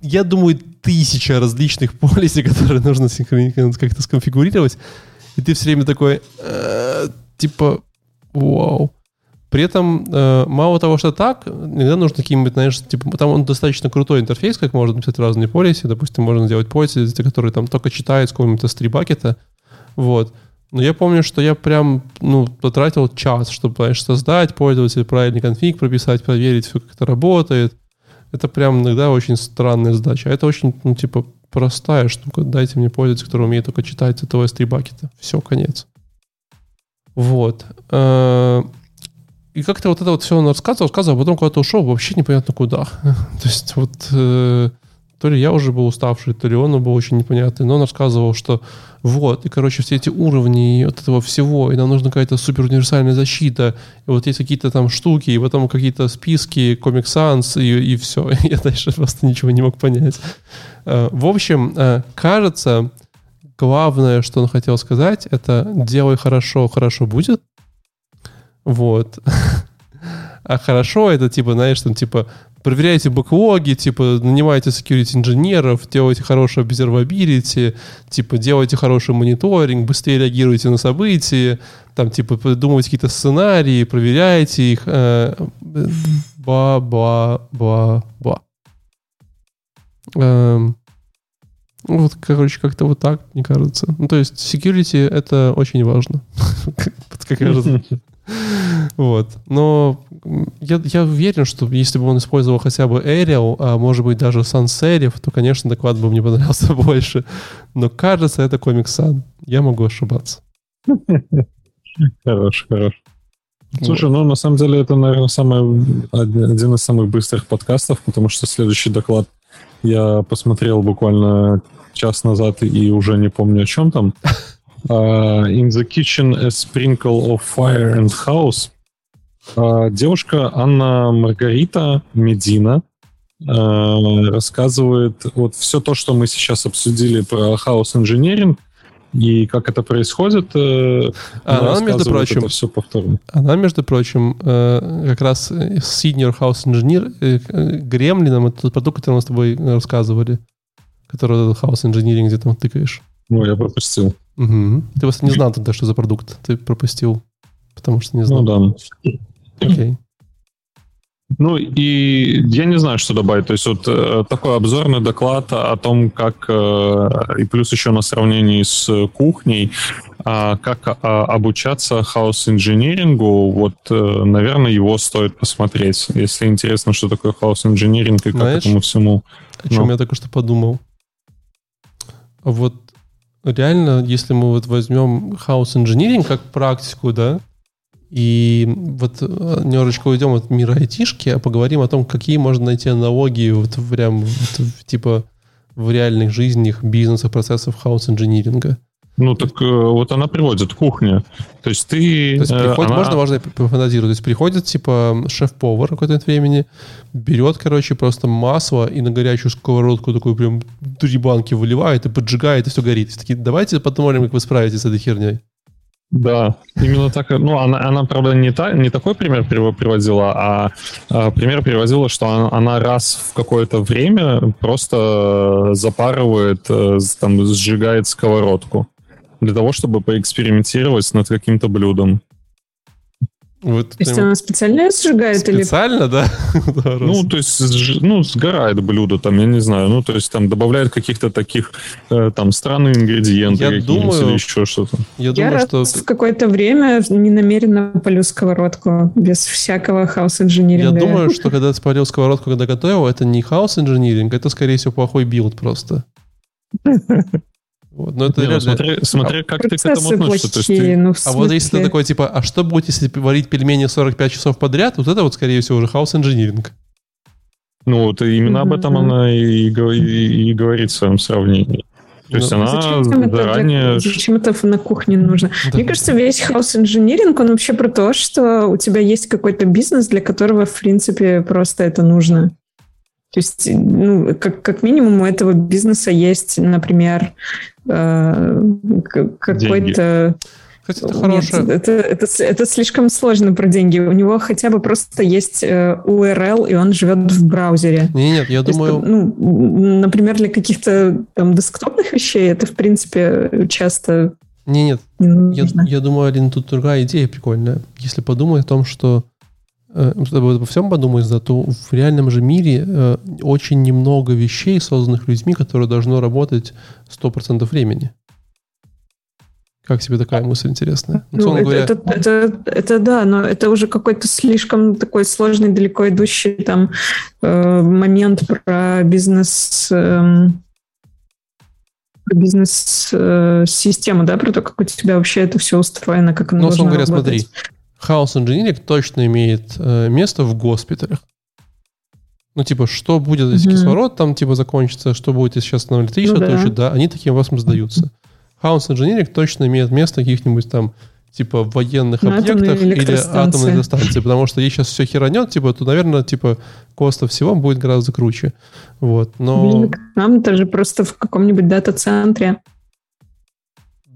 я думаю, тысяча различных полисей, которые нужно как-то сконфигурировать. И ты все время такой, э, типа, вау. При этом э, мало того, что так, иногда нужно каким-нибудь, знаешь, типа, там он достаточно крутой интерфейс, как можно написать разные полиси. Допустим, можно сделать полиси, которые там только читают с какого-нибудь S3 Вот. Но я помню, что я прям, ну, потратил час, чтобы, знаешь, создать пользователя, правильный конфиг прописать, проверить, все как это работает. Это прям иногда очень странная задача. А это очень, ну, типа, простая штука. Дайте мне пользователя, который умеет только читать этого S3 бакета. Все, конец. Вот. И как-то вот это вот все он рассказывал, рассказывал, а потом куда-то ушел, вообще непонятно куда. То есть вот э, то ли я уже был уставший, то ли он был очень непонятный, но он рассказывал, что вот, и, короче, все эти уровни от этого всего, и нам нужна какая-то супер универсальная защита, и вот есть какие-то там штуки, и потом какие-то списки, Sans, и, и все. Я дальше просто ничего не мог понять. Э, в общем, э, кажется, главное, что он хотел сказать, это делай хорошо, хорошо будет. Вот. А хорошо это типа, знаешь, там типа проверяйте бэклоги, типа нанимайте security инженеров, делайте хорошее observability, типа делайте хороший мониторинг, быстрее реагируйте на события, там типа придумывайте какие-то сценарии, проверяйте их. Э, эм, вот, короче, как-то вот так, мне кажется. Ну, то есть security — это очень важно, как кажется. Вот. Но я, я уверен, что если бы он использовал хотя бы Arial, а может быть даже Sans то, конечно, доклад бы мне понравился больше. Но кажется, это комик Сан. Я могу ошибаться. Хорош, хорош. Слушай, ну на самом деле это, наверное, самый, один из самых быстрых подкастов, потому что следующий доклад я посмотрел буквально час назад и уже не помню о чем там. Uh, in the kitchen a sprinkle of fire and house. Uh, девушка Анна Маргарита Медина uh, рассказывает вот все то, что мы сейчас обсудили про хаос инженеринг и как это происходит. Uh, она, она между прочим, все повторно. Она, между прочим, uh, как раз senior house engineer uh, Гремлином, это тот продукт, который мы с тобой рассказывали, который хаос инженеринг где там тыкаешь. Ну, я пропустил. Угу. Ты просто не знал тогда, что за продукт. Ты пропустил, потому что не знал. Ну да. Окей. Ну и я не знаю, что добавить. То есть вот э, такой обзорный доклад о том, как, э, и плюс еще на сравнении с кухней, э, как э, обучаться хаос-инжинирингу, вот, э, наверное, его стоит посмотреть, если интересно, что такое хаос-инжиниринг и Знаешь, как этому всему. О чем ну. я только что подумал. Вот реально, если мы вот возьмем хаос инжиниринг как практику, да, и вот э, немножечко уйдем от мира айтишки, а поговорим о том, какие можно найти аналогии вот прям вот, типа в реальных жизнях бизнеса, процессов хаос-инжиниринга. Ну, так э, вот она приводит кухня. То есть ты... То есть приходит, она... можно, можно пофантазировать. То есть приходит, типа, шеф-повар какое-то времени, берет, короче, просто масло и на горячую сковородку такую прям три банки выливает и поджигает, и все горит. И такие, давайте посмотрим, как вы справитесь с этой херней. Да, именно так. Ну, она, она правда, не, та, не такой пример приводила, а, а пример приводила, что она, она раз в какое-то время просто запарывает, э, там, сжигает сковородку для того, чтобы поэкспериментировать над каким-то блюдом. Вот, То есть она специально сжигает или... специально, да? Ну, то есть, ну, сгорает блюдо, там, я не знаю, ну, то есть, там, добавляют каких-то таких, э, там, странные ингредиенты Я думаю- или еще что-то. Я Я думаю, раз что... в какое-то время ненамеренно полю сковородку без всякого хаус Я думаю, что когда ты спалил сковородку, когда готовил, это не хаос инжиниринг, это, скорее всего, плохой build просто. Вот, но это Не, ну, реально- смотри, смотри, как ты к этому относишься. То есть, плохие, ты- ну, А вот если ты такой, типа, а что будет, если варить пельмени 45 часов подряд? Вот это вот, скорее всего, уже хаос инжиниринг. ну, вот именно об Мгм. этом она и, и- и говорит в своем сравнении. То есть Ну, она Зачем это, для- заранее... зачем это на кухне нужно? Да. Мне кажется, весь хаос инжиниринг, он вообще про то, что у тебя есть какой-то бизнес, для которого, в принципе, просто это нужно. То есть, ну, как, как минимум у этого бизнеса есть, например, э, какой-то... Кстати, это Нет, хорошее. это, это, с- это слишком сложно про деньги. У него хотя бы просто есть э, URL, и он живет в браузере. Не, нет, я То есть, думаю, ну, м, например, для каких-то там десктопных вещей это, в принципе, часто не, нет, не я, нужно. я думаю, Алин, тут другая идея прикольная. Если подумать о том, что обо всем подумать, да, то в реальном же мире э, очень немного вещей, созданных людьми, которые должно работать 100% времени. Как тебе такая мысль интересная? Ну, это, говоря, это, это, это да, но это уже какой-то слишком такой сложный, далеко идущий там э, момент про бизнес эм, про бизнес-систему, да, про то, как у тебя вообще это все устроено, как оно Ну, должно условно говоря, работать. смотри, хаос инжиниринг точно имеет э, место в госпиталях. Ну, типа, что будет, если Мгм. кислород там, типа, закончится, что будет, если сейчас на электричество Ну да. да, они таким вопросом задаются. Хаос инжиниринг точно имеет место в каких-нибудь там, типа, военных На объектах или атомной электростанции, потому что если сейчас все херанет, типа, то, наверное, типа, коста всего будет гораздо круче. Вот, но... Блин, к нам даже просто в каком-нибудь дата-центре.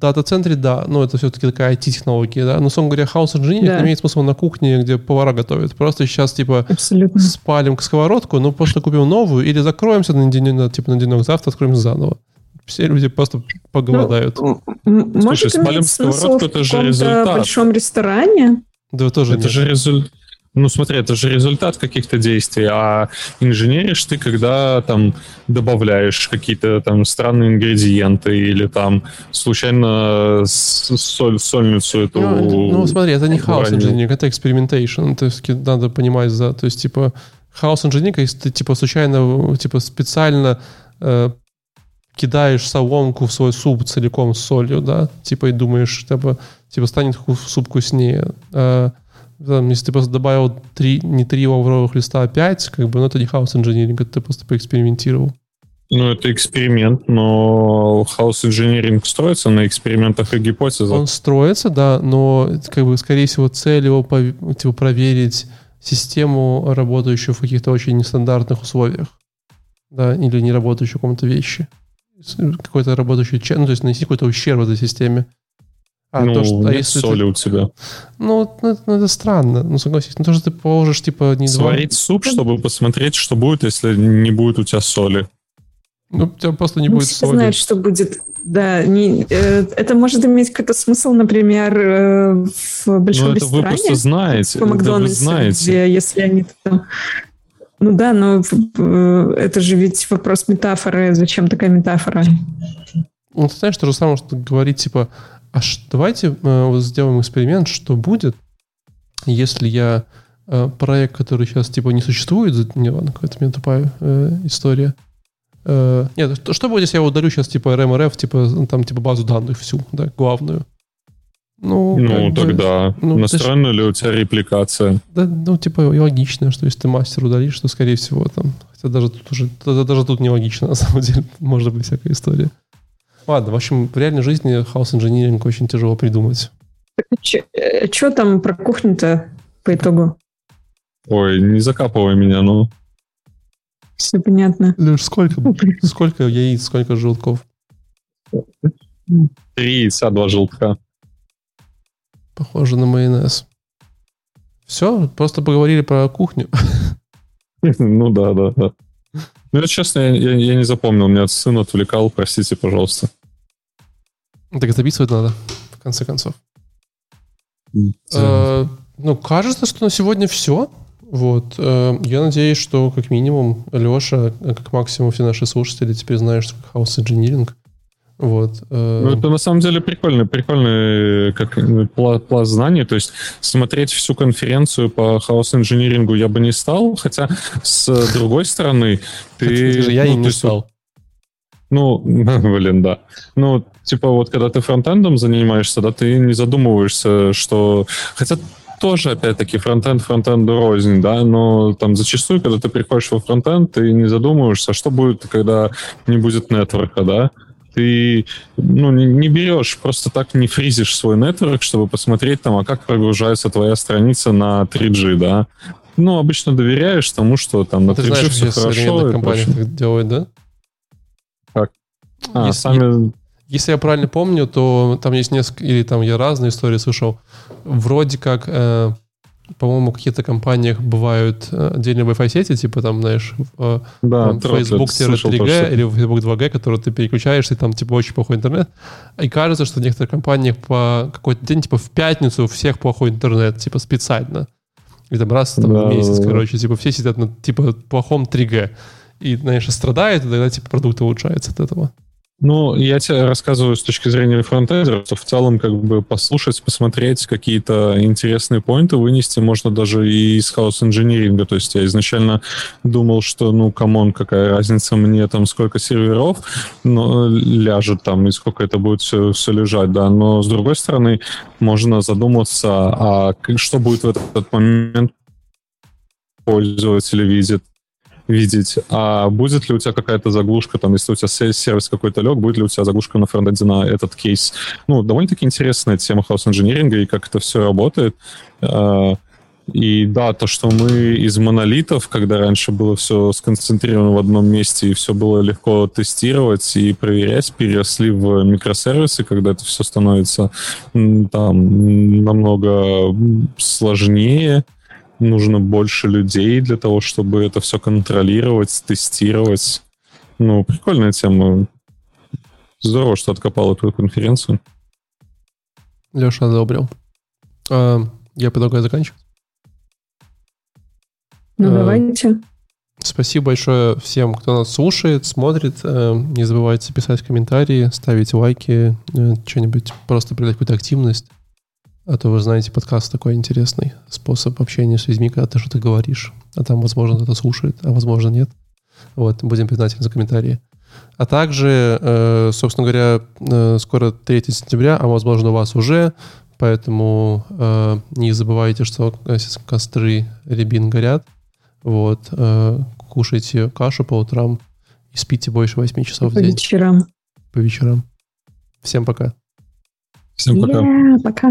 В дата-центре, да, но это все-таки такая IT-технология, да. Но, условно говоря, хаос инжиниринг Да. имеет смысл на кухне, где повара готовят. Просто сейчас, типа, Абсолютно. спалим сковородку, ну, просто купим новую, или закроемся на денек, на, типа, на денек, завтра откроем заново. Все люди просто поголодают. М- Может спалим сковородку, в это же результат. большом ресторане? да, тоже Это нет. же результат. Ну, смотри, это же результат каких-то действий, а инженеришь ты, когда там добавляешь какие-то там странные ингредиенты или там случайно соль, сольницу эту... Ну, ну, смотри, это не хаос уронил. инжиниринг, это experimentation. То есть надо понимать, за, то есть, типа, хаос инжиниринг, если ты, типа, случайно, типа, специально э, кидаешь соломку в свой суп целиком с солью, да, типа, и думаешь, типа, типа станет суп вкуснее. А, там, если ты просто добавил три, не три лавровых листа, а пять, как бы, ну, это не хаос инжиниринг, это ты просто поэкспериментировал. Ну, это эксперимент, но хаос инженеринг строится на экспериментах и гипотезах. Он строится, да, но как бы, скорее всего, цель его типа, проверить систему, работающую в каких-то очень нестандартных условиях, да, или не работающую в каком-то вещи. Какой-то работающий ну, то есть нанести какой-то ущерб этой системе. А ну, то, что, а нет если ты- соли у тебя. ну, ну, это, ну, это странно, ну, согласись. Ну, то, что ты положишь, типа, не два... Сварить суп, чтобы посмотреть, что будет, если не будет у тебя соли. Ну, у тебя просто не Не будет все соли. знают, что будет. Да, не, э, это может иметь какой-то смысл, например, э, в большом Ну, это вы ресторане. просто знаете. по вы Макдональдсу, знаете. где, если они там... Ну да, но э, это же ведь вопрос метафоры. Зачем такая метафора? Ну, ты знаешь, то же самое, что говорить, типа, а ш- давайте э, вот сделаем эксперимент, что будет, если я э, проект, который сейчас, типа, не существует, не, ладно, какая-то у меня тупая э, история. Э, нет, что, что будет, если я удалю сейчас, типа, RMRF, типа, там, типа, базу данных всю, да, главную? Ну, Ну, как бы, тогда ну, настроена ли у тебя репликация? да, ну, типа, и логично, что если ты мастер удалишь, то, скорее всего, там, хотя даже тут уже, да- даже тут нелогично, на самом деле, может быть всякая история. Ладно, в общем, в реальной жизни хаос инжиниринг очень тяжело придумать. Что там про кухню-то по итогу? Ой, не закапывай меня, ну. Все понятно. Леш, сколько, сколько яиц, сколько желтков? Три яйца, два желтка. Похоже на майонез. Все, просто поговорили про кухню. Ну да, да, да. Ну, я честно, я, я- я не запомнил. Меня сын отвлекал, простите, пожалуйста. Так записывать надо, в конце концов. Э, Э, Ну, кажется, что на сегодня все. Вот. Э, я надеюсь, что как минимум Леша, как максимум все наши слушатели теперь знают, что хаос инжиниринг. Вот. Э. Ну, это на самом деле прикольно, прикольный как пласт знаний. То есть смотреть всю конференцию по хаос-инжинирингу я бы не стал, хотя с другой стороны ты... Я ну, и не стал. Ну, блин, да. Ну, типа вот когда ты фронтендом занимаешься, да, ты не задумываешься, что... Хотя тоже, опять-таки, фронтенд фронтенду рознь, да, но там зачастую, когда ты приходишь во фронтенд, ты не задумываешься, что будет, когда не будет нетворка, да, ты ну, не, берешь, просто так не фризишь свой нетворк, чтобы посмотреть там, а как прогружается твоя страница на 3G, да. Ну, обычно доверяешь тому, что там на 3G знаешь, все хорошо. компания так делает, да? Как? А, если, сами... если я правильно помню, то там есть несколько, или там я разные истории слышал. Вроде как э, по-моему, в каких-то компаниях бывают э, отдельные Wi-Fi сети, типа там, знаешь, э, да, там, Facebook-3G или Facebook 2G, который ты переключаешься, и там типа очень плохой интернет. И кажется, что в некоторых компаниях по какой-то день, типа в пятницу у всех плохой интернет, типа специально. И там раз там, да, месяц, да, короче, типа все сидят на типа плохом 3G. И, знаешь, страдают, и тогда типа продукт улучшается от этого. Ну, я тебе рассказываю с точки зрения фронтендера, что в целом как бы послушать, посмотреть какие-то интересные поинты вынести можно даже и из хаос инжиниринга. То есть я изначально думал, что, ну, come on, какая разница мне там, сколько серверов ну, ляжет там и сколько это будет все, все лежать, да. Но с другой стороны, можно задуматься, а что будет в этот момент пользователь видит, видеть, а будет ли у тебя какая-то заглушка, там, если у тебя сервис какой-то лег, будет ли у тебя заглушка на фронтенде на этот кейс. Ну, довольно-таки интересная тема хаос-инжиниринга и как это все работает. А, и да, то, что мы из монолитов, когда раньше было все сконцентрировано в одном месте и все было легко тестировать и проверять, переросли в микросервисы, когда это все становится там намного сложнее, нужно больше людей для того, чтобы это все контролировать, тестировать. Ну, прикольная тема. Здорово, что откопал эту конференцию. Леша одобрил. А, я предлагаю заканчивать. Ну, а, давайте. Спасибо большое всем, кто нас слушает, смотрит. Э, не забывайте писать комментарии, ставить лайки, э, что-нибудь, просто придать какую-то активность. А то вы знаете, подкаст такой интересный способ общения с людьми, когда ты что-то говоришь, а там, возможно, кто-то слушает, а возможно, нет. Вот, будем признательны за комментарии. А также, э, собственно говоря, э, скоро 3 сентября, а возможно, у вас уже, поэтому э, не забывайте, что костры рябин горят. Вот, кушайте кашу по утрам и спите больше 8 часов по в день. По вечерам. По вечерам. Всем пока. Всем пока. Yeah, пока.